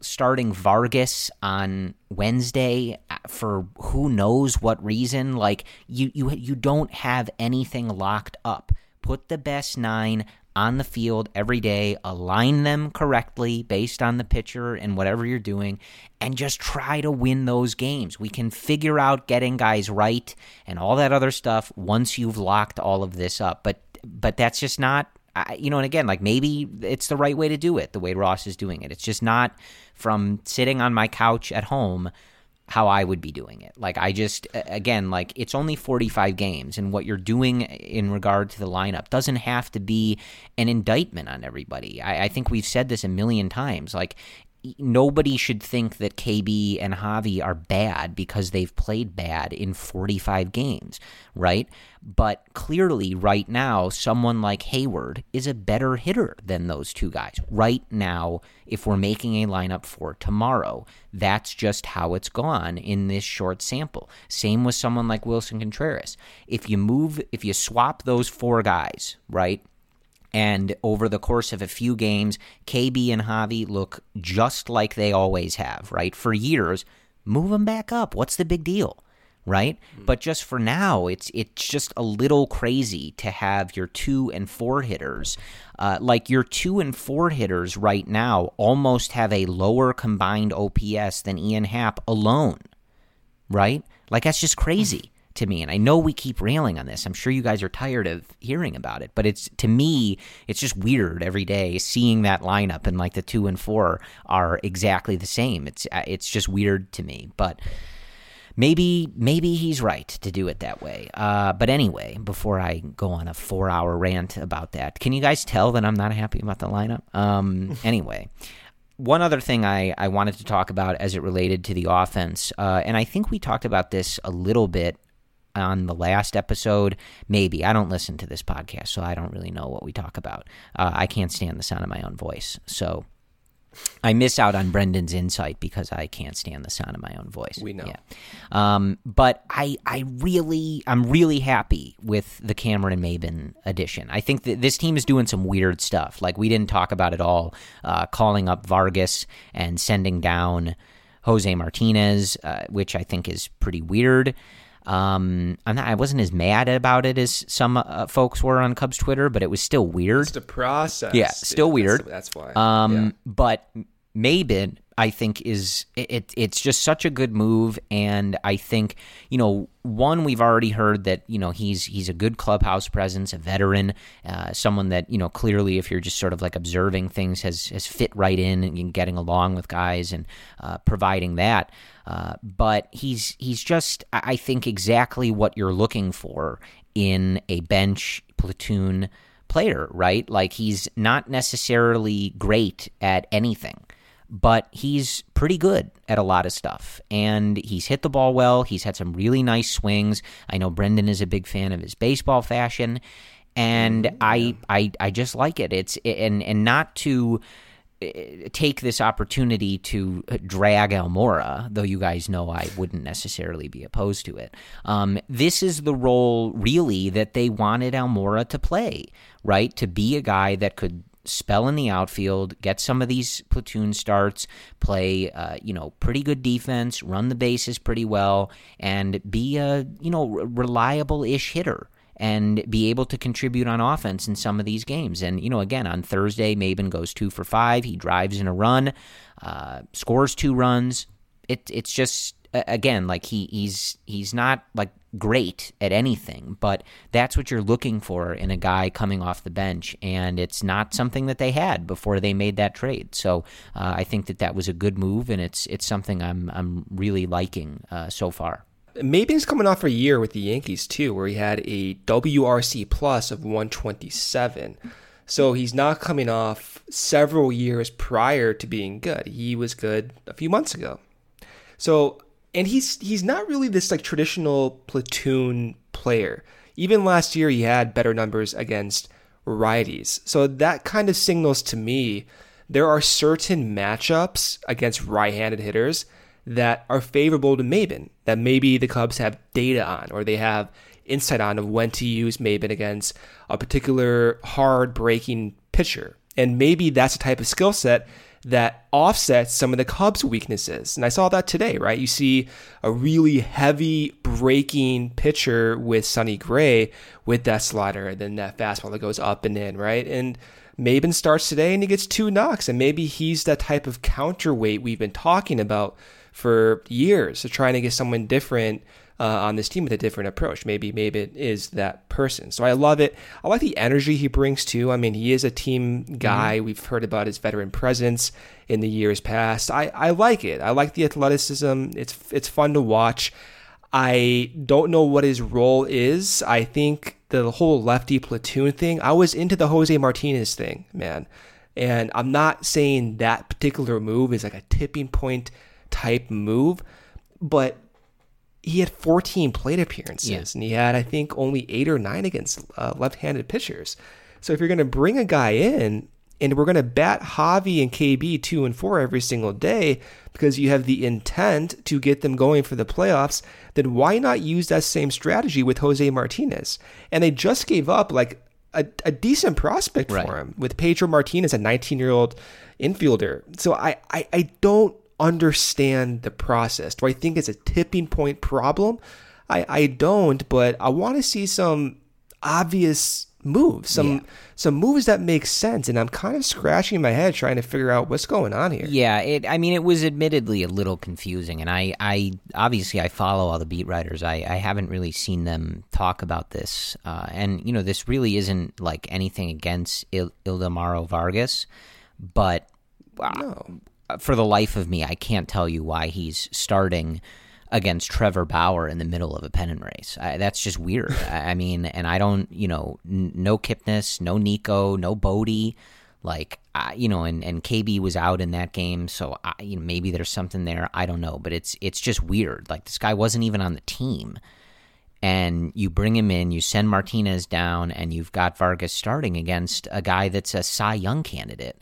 starting Vargas on Wednesday uh, for who knows what reason. Like you, you, you don't have anything locked up. Put the best nine on the field every day, align them correctly based on the pitcher and whatever you're doing, and just try to win those games. We can figure out getting guys right and all that other stuff once you've locked all of this up. But but that's just not I, you know, and again, like maybe it's the right way to do it, the way Ross is doing it. It's just not from sitting on my couch at home how I would be doing it. Like I just again, like it's only 45 games and what you're doing in regard to the lineup doesn't have to be an indictment on everybody. I, I think we've said this a million times. Like nobody should think that KB and Javy are bad because they've played bad in 45 games, right? But clearly, right now, someone like Heyward is a better hitter than those two guys. Right now, if we're making a lineup for tomorrow, that's just how it's gone in this short sample. Same with someone like Willson Contreras. If you move, if you swap those four guys, right? And over the course of a few games, KB and Javy look just like they always have, right? For years, move them back up. What's the big deal? Right? Mm-hmm. But just for now, it's it's just a little crazy to have your two and four hitters. Uh, like your two and four hitters right now almost have a lower combined OPS than Ian Happ alone. Right? Like that's just crazy to me. And I know we keep railing on this. I'm sure you guys are tired of hearing about it, but it's to me, it's just weird every day seeing that lineup and like the two and four are exactly the same. It's uh, it's just weird to me, but. Maybe maybe he's right to do it that way. Uh, but anyway, before I go on a four hour rant about that, can you guys tell that I'm not happy about the lineup? Um, anyway, one other thing I, I wanted to talk about as it related to the offense, uh, and I think we talked about this a little bit on the last episode. Maybe. I don't listen to this podcast, so I don't really know what we talk about. Uh, I can't stand the sound of my own voice. So I miss out on Brendan's insight because I can't stand the sound of my own voice. We know. Yeah. Um, but I, I really, I'm really happy with the Cameron Maybin addition. I think that this team is doing some weird stuff. Like we didn't talk about it all, uh, calling up Vargas and sending down Jose Martinez, uh, which I think is pretty weird. Um, I'm not, I wasn't as mad about it as some uh, folks were on Cubs Twitter, but it was still weird. It's the process. Yeah, still That's- weird. That's, why. Um, Yeah. but Maybin, I think is it. It's just such a good move, and I think you know one we've already heard that you know he's he's a good clubhouse presence, a veteran, uh, someone that you know clearly if you're just sort of like observing things has has fit right in and getting along with guys and uh, providing that. Uh, but he's he's just I think exactly what you're looking for in a bench platoon player, right? Like he's not necessarily great at anything, but he's pretty good at a lot of stuff. And he's hit the ball well. He's had some really nice swings. I know Brendan is a big fan of his baseball fashion, and I I I just like it. It's and and not to take this opportunity to drag Almora, though you guys know I wouldn't necessarily be opposed to it. Um, this is the role, really, that they wanted Almora to play, right? To be a guy that could spell in the outfield, get some of these platoon starts, play, uh, you know, pretty good defense, run the bases pretty well, and be a, you know, reliable-ish hitter and be able to contribute on offense in some of these games. And, you know, again, on Thursday, Maybin goes two for five. He drives in a run, uh, scores two runs. It, it's just, again, like he, he's, he's not like great at anything, but that's what you're looking for in a guy coming off the bench. And it's not something that they had before they made that trade. So uh, I think that that was a good move, and it's, it's something I'm, I'm really liking uh, so far. Maybin's coming off a year with the Yankees too, where he had a WRC plus of 127. So he's not coming off several years prior to being good. He was good a few months ago. So and he's he's not really this like traditional platoon player. Even last year he had better numbers against righties. So that kind of signals to me there are certain matchups against right-handed hitters that are favorable to Maybin that maybe the Cubs have data on or they have insight on of when to use Maybin against a particular hard breaking pitcher. And maybe that's a type of skill set that offsets some of the Cubs' weaknesses. And I saw that today, right? You see a really heavy breaking pitcher with Sonny Gray with that slider and then that fastball that goes up and in, right? And Maybin starts today and he gets two knocks. And maybe he's that type of counterweight we've been talking about for years, so trying to get someone different uh, on this team with a different approach. Maybe maybe it is that person. So I love it. I like the energy he brings too. I mean, he is a team guy. Mm-hmm. We've heard about his veteran presence in the years past. I, I like it. I like the athleticism. It's it's fun to watch. I don't know what his role is. I think the whole lefty platoon thing. I was into the Jose Martinez thing, man. And I'm not saying that particular move is like a tipping point type move, but he had 14 plate appearances Yeah. and he had, I think, only eight or nine against uh, left handed pitchers. So if you're going to bring a guy in and we're going to bat Javy and KB two and four every single day because you have the intent to get them going for the playoffs, then why not use that same strategy with Jose Martinez? And they just gave up like a, a decent prospect Right. for him with Pedro Martinez, a 19 year old infielder. So I, I, I don't understand the process. Do I think it's a tipping point problem? I, I don't, but I want to see some obvious moves, some Yeah. some moves that make sense. And I'm kind of scratching my head trying to figure out what's going on here. Yeah, it. I mean, it was admittedly a little confusing, and I, I obviously I follow all the beat writers. I, I haven't really seen them talk about this, uh, and you know, this really isn't like anything against Il- Ildemaro Vargas, but uh, No. For the life of me, I can't tell you why he's starting against Trevor Bauer in the middle of a pennant race. I, that's just weird. I, I mean, and I don't, you know, n- no Kipnis, no Nico, no Bote. Like, I, you know, and, and KB was out in that game, so I, you know, maybe there's something there. I don't know, but it's it's just weird. Like this guy wasn't even on the team, and you bring him in, you send Martinez down, and you've got Vargas starting against a guy that's a Cy Young candidate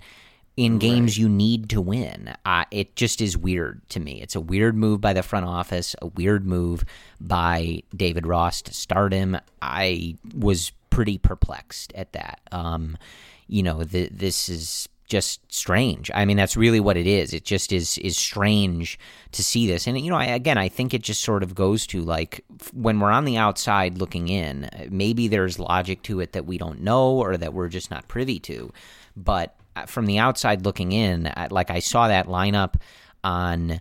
in games you need to win. Uh, it just is weird to me. It's a weird move by the front office, a weird move by David Ross to start him. I was pretty perplexed at that. Um, you know, th- this is just strange. I mean, that's really what it is. It just is is strange to see this. And you know, I, again, I think it just sort of goes to like when we're on the outside looking in, maybe there's logic to it that we don't know or that we're just not privy to. But from the outside looking in, like I saw that lineup on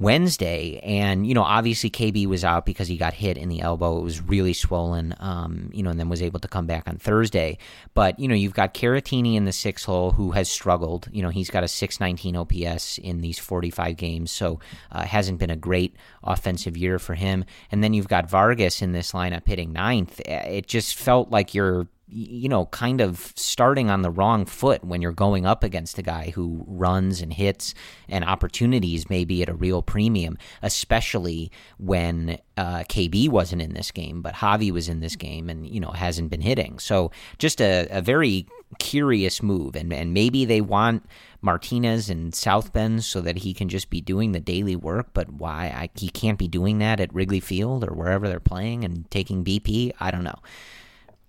Wednesday, and you know, obviously KB was out because he got hit in the elbow. It was really swollen, um, you know, and then was able to come back on Thursday. But you know, you've got Caratini in the six hole who has struggled. You know, he's got a 619 OPS in these 45 games, so uh, hasn't been a great offensive year for him. And then you've got Vargas in this lineup hitting ninth. It just felt like you're you know, kind of starting on the wrong foot when you're going up against a guy who runs and hits and opportunities maybe at a real premium, especially when uh, KB wasn't in this game, but Javy was in this game and, you know, hasn't been hitting. So just a, a very curious move. And, and maybe they want Martinez in South Bend so that he can just be doing the daily work, but why I, he can't be doing that at Wrigley Field or wherever they're playing and taking BP, I don't know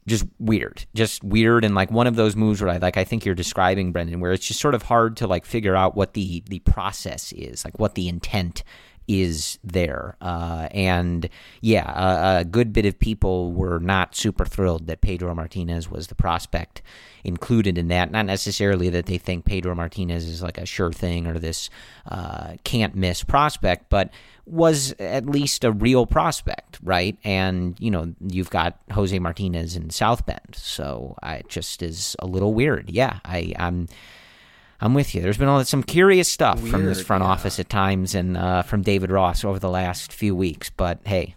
just weird, just weird, and like one of those moves where I like I think you're describing Brendan, where it's just sort of hard to like figure out what the the process is, like what the intent is there. Uh, and yeah, a, a, good bit of people were not super thrilled that Pedro Martinez was the prospect included in that. Not necessarily that they think Pedro Martinez is like a sure thing or this uh, can't miss prospect, but was at least a real prospect, right? And you know, you've got Jose Martinez in South Bend, so it just is a little weird. Yeah, I, I'm. I'm with you. There's been all some curious stuff Weird, from this front yeah. office at times, and uh, from David Ross over the last few weeks. But hey,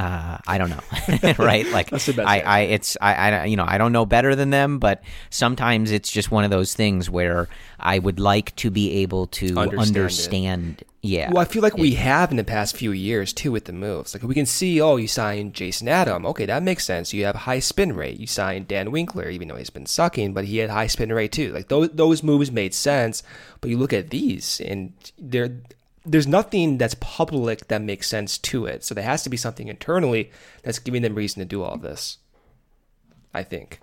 uh, I don't know, right? Like I, I, it's I, I, you know, I don't know better than them, but sometimes it's just one of those things where I would like to be able to understand. understand yeah. Well, I feel like it, we have in the past few years too with the moves. Like we can see, oh, you signed Jason Adam. Okay, that makes sense. You have high spin rate. You signed Dan Winkler, even though he's been sucking, but he had high spin rate too. Like those those moves made sense. But you look at these, and they're there's nothing that's public that makes sense to it. So there has to be something internally that's giving them reason to do all this. I think.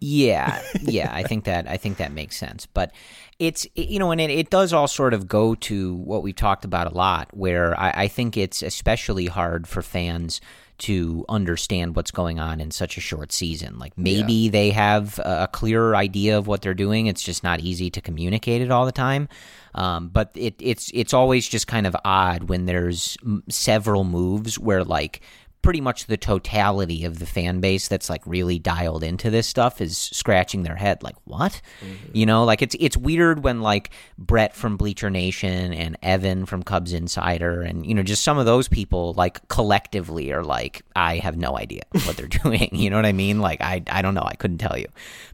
yeah, yeah, I think that I think that makes sense. But it's you know, and it, it does all sort of go to what we've talked about a lot, where I, I think it's especially hard for fans to understand what's going on in such a short season. Like maybe yeah. they have a clearer idea of what they're doing. It's just not easy to communicate it all the time. Um, but it, it's it's always just kind of odd when there's m- several moves where like pretty much the totality of the fan base that's like really dialed into this stuff is scratching their head like what? Mm-hmm. you know like it's it's weird when like Brett from Bleacher Nation and Evan from Cubs Insider and you know just some of those people like collectively are like I have no idea what they're doing. You know what I mean? Like I I don't know. I couldn't tell you.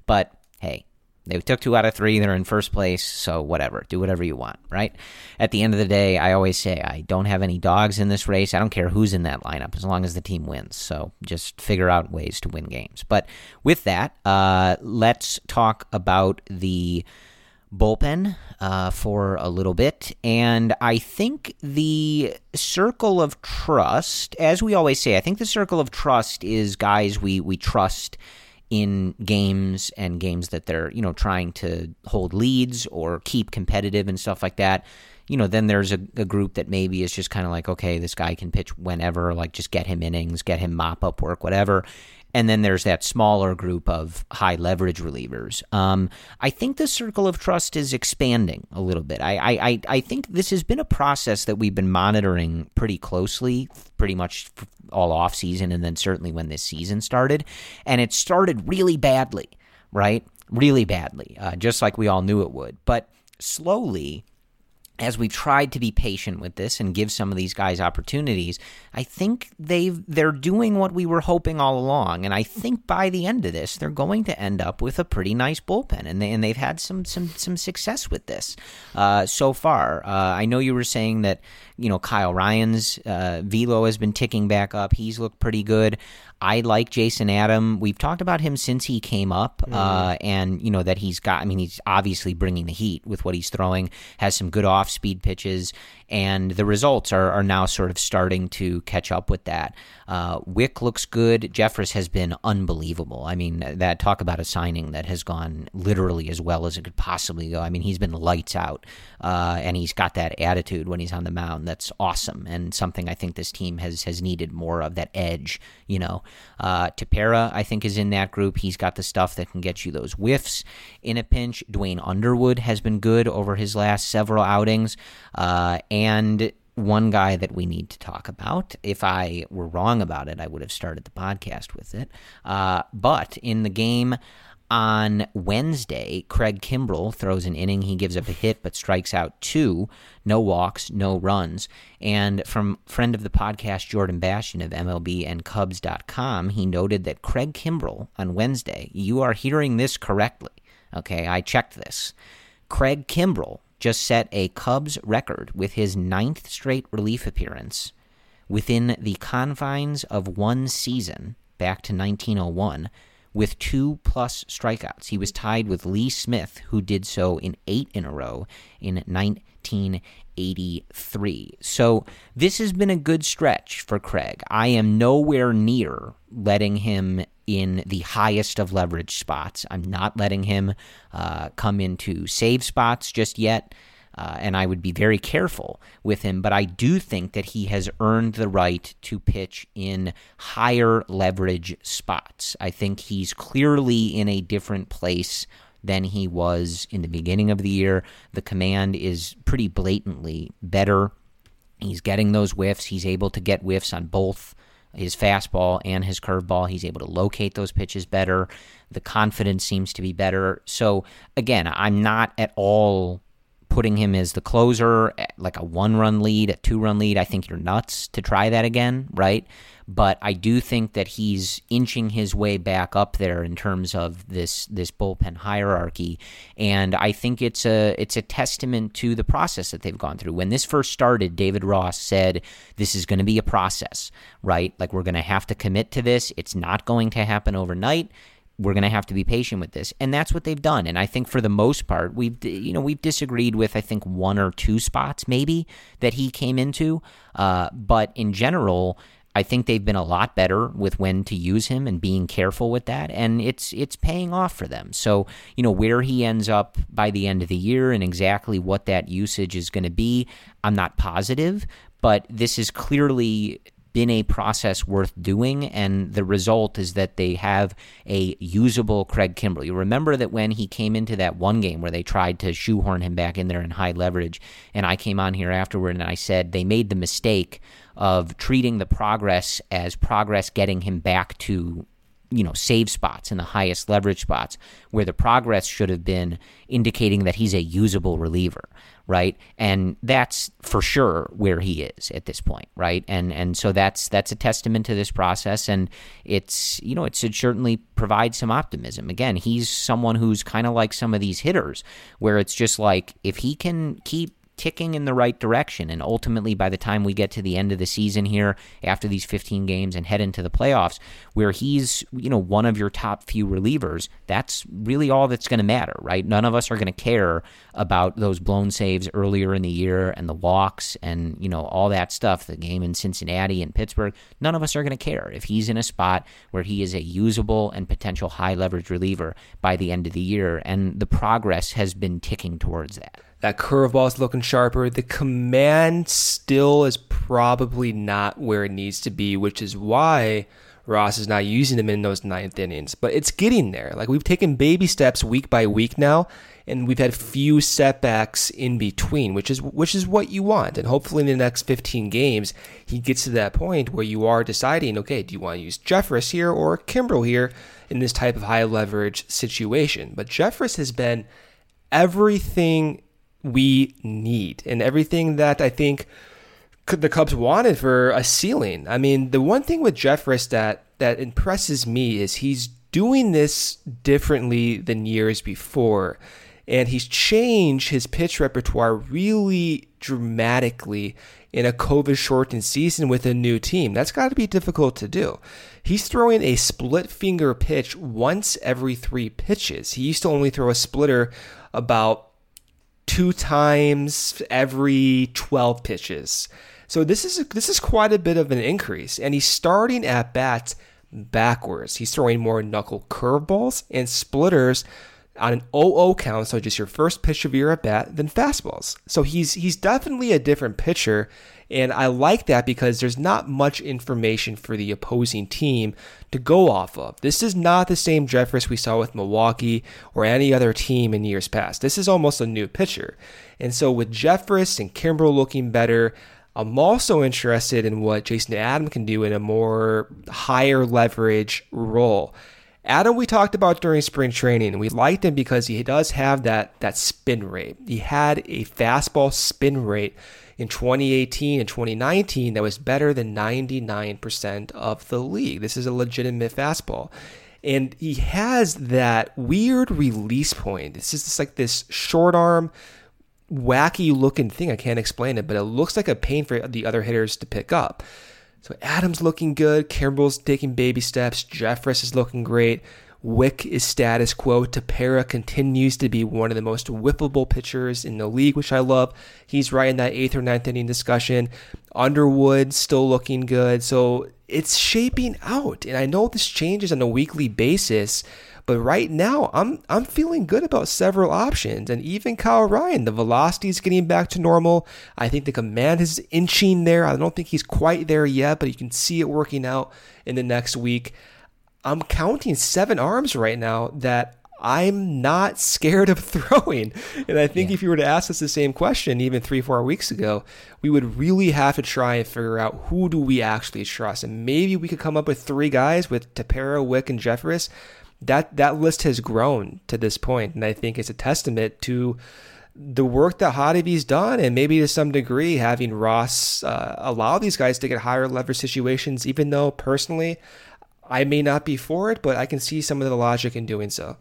But hey they took two out of three. They're in first place. So, whatever. Do whatever you want, right? At the end of the day, I always say I don't have any dogs in this race. I don't care who's in that lineup as long as the team wins. So, just figure out ways to win games. But with that, uh, let's talk about the bullpen uh, for a little bit. And I think the circle of trust, as we always say, I think the circle of trust is guys we, we trust in games and games that they're you know trying to hold leads or keep competitive and stuff like that you know then there's a, a group that maybe is just kind of like okay this guy can pitch whenever like just get him innings get him mop up work whatever and then there's that smaller group of high leverage relievers. Um, I think the circle of trust is expanding a little bit. I, I, I think this has been a process that we've been monitoring pretty closely, pretty much all off season, and then certainly when this season started. And it started really badly, right? Really badly, uh, just like we all knew it would. But slowly, as we've tried to be patient with this and give some of these guys opportunities, I think they've they're doing what we were hoping all along, and I think by the end of this, they're going to end up with a pretty nice bullpen, and they and they've had some some some success with this uh, so far. Uh, I know you were saying that you know Kyle Ryan's uh, velo has been ticking back up; he's looked pretty good. I like Jason Adam. We've talked about him since he came up, Mm-hmm. uh, and you know that he's got. I mean, he's obviously bringing the heat with what he's throwing. Has some good off-speed pitches, and the results are are now sort of starting to catch up with that. Uh, Wick looks good. Jeffress has been unbelievable. I mean, that talk about a signing that has gone literally as well as it could possibly go. I mean, he's been lights out, uh, and he's got that attitude when he's on the mound. That's awesome, and something I think this team has has needed more of that edge. You know, uh, Tepera I think is in that group. He's got the stuff that can get you those whiffs in a pinch. Duane Underwood has been good over his last several outings, uh, and one guy that we need to talk about. If I were wrong about it, I would have started the podcast with it. Uh, but in the game on Wednesday, Craig Kimbrel throws an inning. He gives up a hit but strikes out two. No walks, no runs. And from friend of the podcast, Jordan Bastian of MLB and Cubs.com, he noted that Craig Kimbrel on Wednesday, you are hearing this correctly. Okay, I checked this. Craig Kimbrel just set a Cubs record with his ninth straight relief appearance within the confines of one season back to 1901 with two plus strikeouts. He was tied with Lee Smith, who did so in eight in a row in 1983. So this has been a good stretch for Craig. I am nowhere near letting him in the highest of leverage spots. I'm not letting him uh, come into save spots just yet. Uh, and I would be very careful with him. But I do think that he has earned the right to pitch in higher leverage spots. I think he's clearly in a different place than he was in the beginning of the year. The command is pretty blatantly better. He's getting those whiffs. He's able to get whiffs on both his fastball and his curveball. He's able to locate those pitches better. The confidence seems to be better. So, again, I'm not at all putting him as the closer, eh, like a one run lead, a two run lead. I think you're nuts to try that again, right? But I do think that he's inching his way back up there in terms of this this bullpen hierarchy, and I think it's a it's a testament to the process that they've gone through. When this first started, David Ross said this is going to be a process, right? Like we're going to have to commit to this. It's not going to happen overnight we're going to have to be patient with this. And that's what they've done. And i think for the most part we've you know we've disagreed with i think one or two spots maybe that he came into. Uh, but in general I think they've been a lot better with when to use him and being careful with that, and it's it's paying off for them. So you know where he ends up by the end of the year and exactly what that usage is going to be, I'm not positive, but this is clearly been a process worth doing, and the result is that they have a usable Craig Kimbrel. You remember that when he came into that one game where they tried to shoehorn him back in there in high leverage, and I came on here afterward and I said they made the mistake of treating the progress as progress getting him back to you know save spots in the highest leverage spots where the progress should have been indicating that he's a usable reliever right? And that's for sure where he is at this point right? And and so that's that's a testament to this process. And it's you know it should certainly provide some optimism. Again he's someone who's kind of like some of these hitters where it's just like if he can keep ticking in the right direction. And ultimately, by the time we get to the end of the season here, after these 15 games and head into the playoffs, where he's, you know, one of your top few relievers, that's really all that's going to matter, right? None of us are going to care about those blown saves earlier in the year and the walks and, you know, all that stuff, the game in Cincinnati and Pittsburgh. None of us are going to care if he's in a spot where he is a usable and potential high leverage reliever by the end of the year. And the progress has been ticking towards that. That curveball is looking sharper. The command still is probably not where it needs to be, which is why Ross is not using him in those ninth innings. But it's getting there. Like we've taken baby steps week by week now, and we've had few setbacks in between, which is which is what you want. And hopefully in the next 15 games, he gets to that point where you are deciding, okay, do you want to use Jeffress here or Kimbrel here in this type of high leverage situation? But Jeffress has been everything we need and everything that I think the Cubs wanted for a ceiling. I mean, the one thing with Jeffress that that impresses me is he's doing this differently than years before. And he's changed his pitch repertoire really dramatically in a COVID shortened season with a new team. That's got to be difficult to do. He's throwing a split finger pitch once every three pitches. He used to only throw a splitter about two times every 12 pitches. So this is this is quite a bit of an increase, and he's starting at bats backwards. He's throwing more knuckle curveballs and splitters on an 0-0 count, so just your first pitch of your at bat, than fastballs. So he's he's definitely a different pitcher, and I like that because there's not much information for the opposing team to go off of. This is not the same Jeffress we saw with Milwaukee or any other team in years past. This is almost a new pitcher. And so with Jeffress and Kimbrel looking better, I'm also interested in what Jason Adam can do in a more higher leverage role. Adam, we talked about during spring training. We liked him because he does have that that spin rate. He had a fastball spin rate in 2018 and 2019 that was better than 99% of the league. This is a legitimate fastball. And he has that weird release point. This is just like this short arm wacky looking thing. I can't explain it, but it looks like a pain for the other hitters to pick up. So Adams looking good. Kimbrel's taking baby steps. Jeffress is looking great. Wick is status quo. Tepera continues to be one of the most whiffable pitchers in the league, which I love. He's right in that eighth or ninth inning discussion. Underwood still looking good. So it's shaping out. And I know this changes on a weekly basis, but right now, I'm I'm feeling good about several options, and even Kyle Ryan. The velocity is getting back to normal. I think the command is inching there. I don't think he's quite there yet, but you can see it working out in the next week. I'm counting seven arms right now that I'm not scared of throwing. And I think yeah. if you were to ask us the same question even three, four weeks ago, we would really have to try and figure out who do we actually trust. And maybe we could come up with three guys with Tepera, Wick, and Jeffress that that list has grown to this point, and I think it's a testament to the work that Hottovy's done, and maybe to some degree having Ross uh, allow these guys to get higher leverage situations. Even though personally, I may not be for it, but I can see some of the logic in doing so.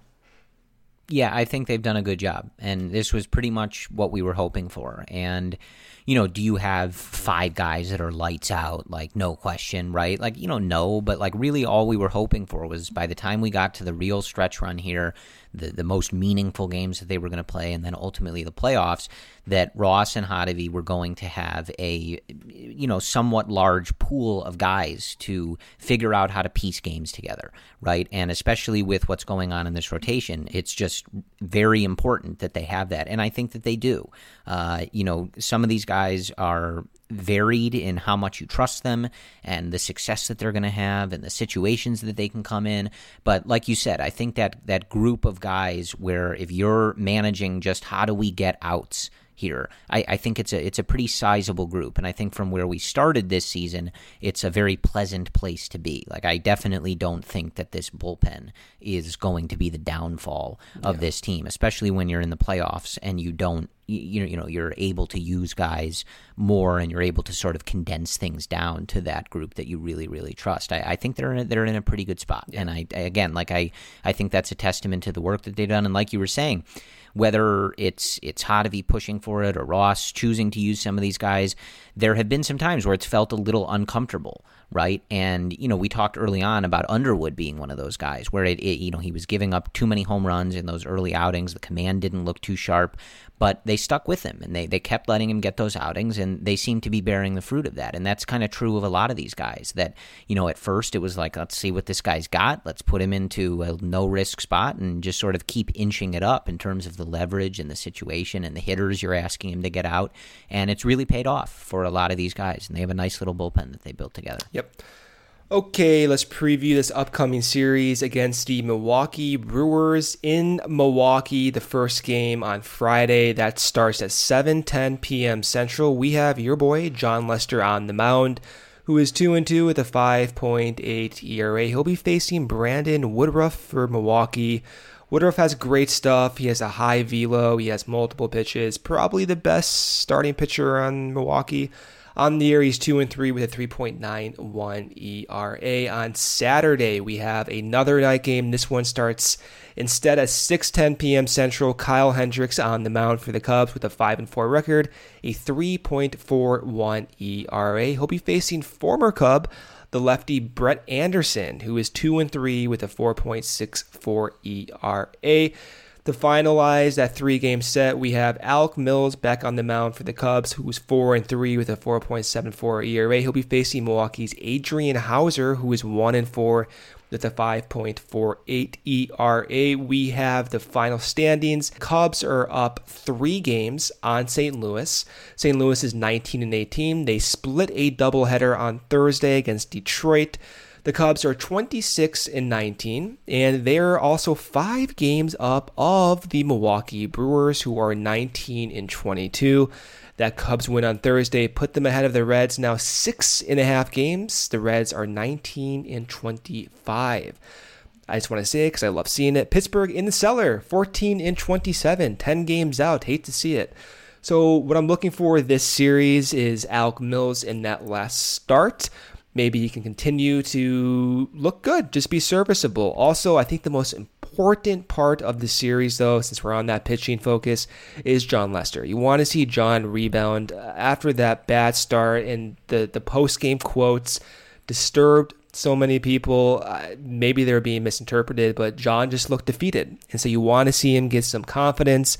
Yeah, I think they've done a good job, and this was pretty much what we were hoping for, and you know, do you have five guys that are lights out? Like, no question, right? Like, you know, no, but like, really, all we were hoping for was by the time we got to the real stretch run here, the, the most meaningful games that they were going to play, and then ultimately the playoffs, that Ross and Hottovy were going to have a, you know, somewhat large pool of guys to figure out how to piece games together, right? And especially with what's going on in this rotation, it's just very important that they have that. And I think that they do. Uh, you know, some of these guys are varied in how much you trust them and the success that they're going to have and the situations that they can come in. But like you said, I think that that group of guys where if you're managing just how do we get outs here. I, I, think it's a it's a pretty sizable group, and I think from where we started this season, it's a very pleasant place to be. Like I definitely don't think that this bullpen is going to be the downfall of yeah. this team, especially when you're in the playoffs and you don't you know you know you're able to use guys more and you're able to sort of condense things down to that group that you really really trust. I, I think they're in a, they're in a pretty good spot, yeah. and I, I again like I I think that's a testament to the work that they've done, and like you were saying whether it's it's Hottovy pushing for it or Ross choosing to use some of these guys, there have been some times where it's felt a little uncomfortable, right? And you know, we talked early on about Underwood being one of those guys where it, it you know he was giving up too many home runs in those early outings. The command didn't look too sharp, but they stuck with him and they, they kept letting him get those outings and they seem to be bearing the fruit of that and that's kind of true of a lot of these guys that you know at first it was like let's see what this guy's got let's put him into a no risk spot and just sort of keep inching it up in terms of the leverage and the situation and the hitters you're asking him to get out and it's really paid off for a lot of these guys and they have a nice little bullpen that they built together yep Okay, let's preview this upcoming series against the Milwaukee Brewers in Milwaukee. The first game on Friday that starts at 7:10 p.m. Central. We have your boy Jon Lester on the mound, who is two and two with a 5.8 ERA. He'll be facing Brandon Woodruff for Milwaukee. Woodruff has great stuff. He has a high velo. He has multiple pitches. Probably the best starting pitcher on Milwaukee. On the year, he's 2 and 3 with a 3.91 ERA. On Saturday, we have another night game. This one starts instead at 6:10 p.m. Central. Kyle Hendricks on the mound for the Cubs with a 5 and 4 record, a 3.41 ERA. He'll be facing former Cub the lefty Brett Anderson, who is 2 and 3 with a 4.64 ERA. To finalize that three game set, we have Alec Mills back on the mound for the Cubs, who's 4 and 3 with a 4.74 ERA. He'll be facing Milwaukee's Adrian Houser, who is 1 and 4 with a 5.48 ERA. We have the final standings. Cubs are up three games on St. Louis. St. Louis is 19 and 18. They split a doubleheader on Thursday against Detroit. The Cubs are 26 and 19, and they're also five games up of the Milwaukee Brewers, who are 19 and 22. That Cubs win on Thursday put them ahead of the Reds, now six and a half games. The Reds are 19 and 25. I just want to say because I love seeing it. Pittsburgh in the cellar, 14 and 27, 10 games out. Hate to see it. So, what I'm looking for this series is Alec Mills in that last start maybe he can continue to look good, just be serviceable. Also, I think the most important part of the series, though, since we're on that pitching focus, is Jon Lester. You want to see Jon rebound after that bad start, and the, the post game quotes disturbed so many people. Uh, maybe they're being misinterpreted, but Jon just looked defeated. And so you want to see him get some confidence,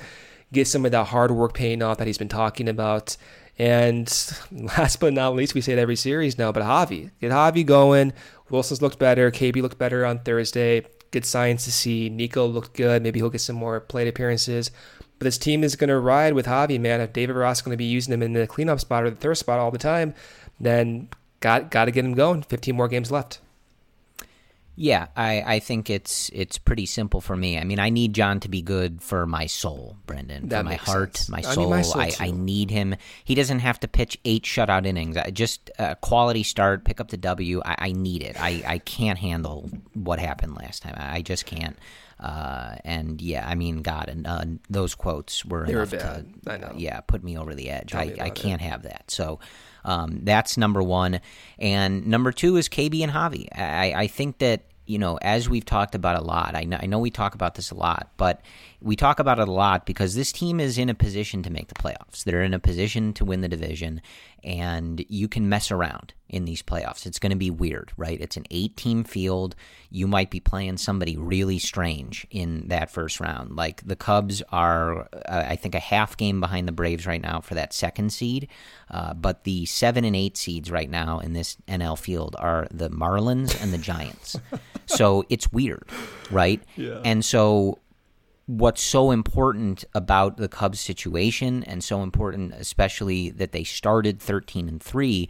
get some of that hard work paying off that he's been talking about. And last but not least, we say it every series now, but Javy. Get Javy going. Willson's looked better. KB looked better on Thursday. Good signs to see. Nico looked good. Maybe he'll get some more plate appearances. But this team is going to ride with Javy, man. If David Ross is going to be using him in the cleanup spot or the third spot all the time, then got got to get him going. 15 more games left. Yeah, I, I think it's it's pretty simple for me. I mean, I need Jon to be good for my soul, Brendan, that for my heart, sense. my I soul. mean, my soul I. I need him. He doesn't have to pitch eight shutout innings. I just a quality start, pick up the W. I, I need it. I, I can't handle what happened last time. I, I just can't. Uh, and yeah, I mean, God, and uh, those quotes were They were enough bad. to I know. yeah put me over the edge. Tell I, I can't have that. So um, that's number one, and number two is KB and Javy. I, I think that you know as we've talked about a lot. I know, I know we talk about this a lot, but we talk about it a lot because this team is in a position to make the playoffs. They're in a position to win the division, and you can mess around in these playoffs. It's going to be weird, right? It's an eight team field. You might be playing somebody really strange in that first round. Like the Cubs are, uh, I think, a half game behind the Braves right now for that second seed. Uh, but the seven and eight seeds right now in this NL field are the Marlins and the Giants. so it's weird, right? Yeah. And so what's so important about the Cubs situation and so important especially that they started 13 and 3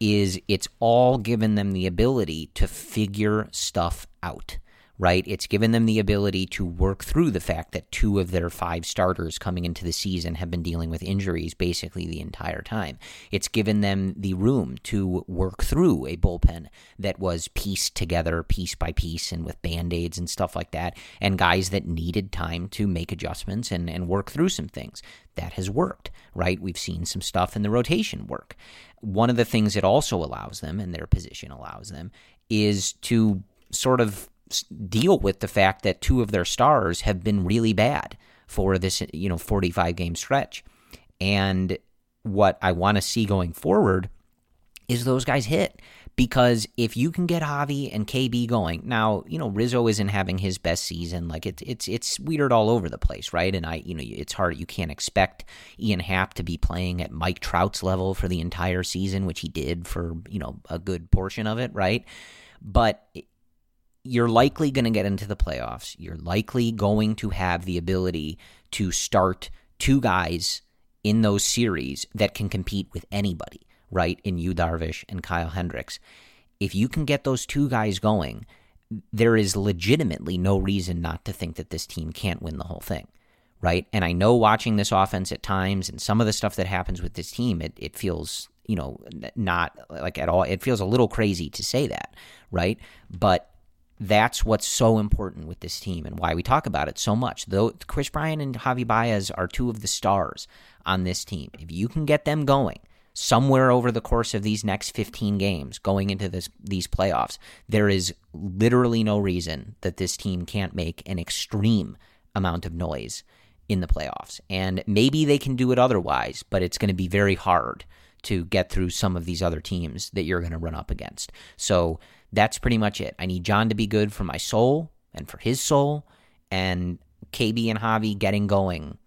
is it's all given them the ability to figure stuff out right? It's given them the ability to work through the fact that two of their five starters coming into the season have been dealing with injuries basically the entire time. It's given them the room to work through a bullpen that was pieced together piece by piece and with band-aids and stuff like that and guys that needed time to make adjustments and, and work through some things. That has worked right? We've seen some stuff in the rotation work. One of the things it also allows them and their position allows them is to sort of deal with the fact that two of their stars have been really bad for this you know 45 game stretch and what I want to see going forward is those guys hit. Because if you can get Javy and KB going, now you know Rizzo isn't having his best season. Like it's it's it's weird all over the place, right? And I you know it's hard. You can't expect Ian Happ to be playing at Mike Trout's level for the entire season, which he did for you know a good portion of it, right? But you're likely going to get into the playoffs. You're likely going to have the ability to start two guys in those series that can compete with anybody, right? In Yu Darvish and Kyle Hendricks. If you can get those two guys going, there is legitimately no reason not to think that this team can't win the whole thing, right? And I know watching this offense at times and some of the stuff that happens with this team, it, it feels, you know, not like at all. It feels a little crazy to say that, right? But that's what's so important with this team and why we talk about it so much. Though Kris Bryant and Javy Báez are two of the stars on this team. If you can get them going, somewhere over the course of these next 15 games going into this these playoffs, there is literally no reason that this team can't make an extreme amount of noise in the playoffs. And maybe they can do it otherwise, but it's going to be very hard to get through some of these other teams that you're going to run up against. So that's pretty much it. I need Jon to be good for my soul and for his soul, and KB and Javy getting going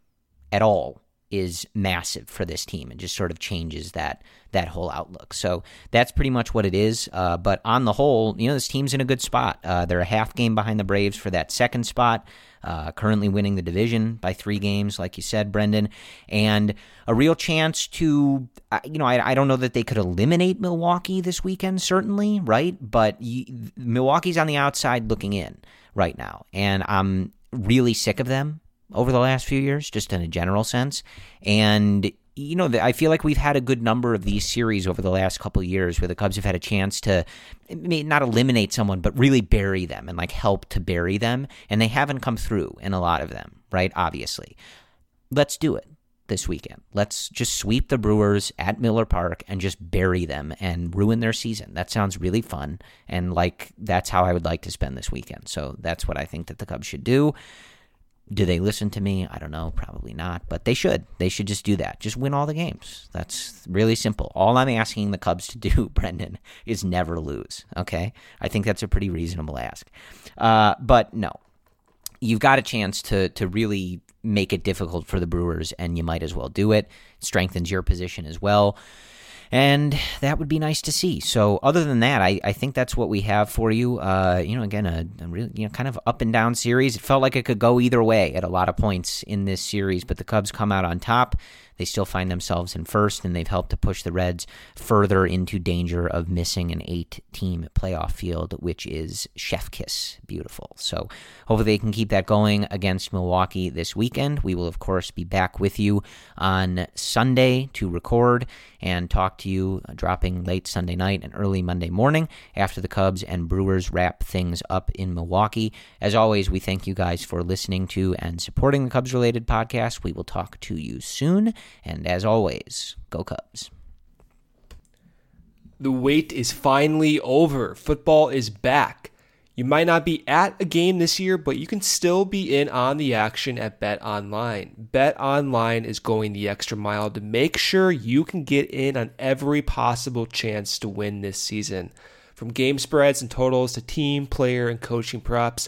at all is massive for this team and just sort of changes that that whole outlook. So that's pretty much what it is. Uh, but on the whole, you know, this team's in a good spot. Uh, they're a half game behind the Braves for that second spot. Uh, currently winning the division by three games, like you said, Brendan, and a real chance to, you know, I, I don't know that they could eliminate Milwaukee this weekend, certainly, right? But Milwaukee's on the outside looking in right now, and I'm really sick of them over the last few years, just in a general sense. And you know, I feel like we've had a good number of these series over the last couple years where the Cubs have had a chance to not eliminate someone, but really bury them and like help to bury them. And they haven't come through in a lot of them, right? Obviously. Let's do it this weekend. Let's just sweep the Brewers at Miller Park and just bury them and ruin their season. That sounds really fun. And like, that's how I would like to spend this weekend. So that's what I think that the Cubs should do. Do they listen to me? I don't know, probably not, but they should. They should just do that. Just win all the games. That's really simple. All I'm asking the Cubs to do, Brendan, is never lose. Okay? I think that's a pretty reasonable ask. Uh, but no, you've got a chance to to really make it difficult for the Brewers, and you might as well do it. it strengthens your position as well and that would be nice to see. So, other than that, I, I think that's what we have for you. Uh, you know, again, a, a really you know kind of up and down series. It felt like it could go either way at a lot of points in this series, but the Cubs come out on top. They still find themselves in first, and they've helped to push the Reds further into danger of missing an eight team playoff field, which is chef kiss beautiful. So hopefully they can keep that going against Milwaukee this weekend. We will, of course, be back with you on Sunday to record and talk to you, uh, dropping late Sunday night and early Monday morning after the Cubs and Brewers wrap things up in Milwaukee. As always, we thank you guys for listening to and supporting the Cubs related podcast. We will talk to you soon. And as always, go Cubs. The wait is finally over. Football is back. You might not be at a game this year, but you can still be in on the action at Bet Online. Bet Online is going the extra mile to make sure you can get in on every possible chance to win this season. From game spreads and totals to team, player, and coaching props,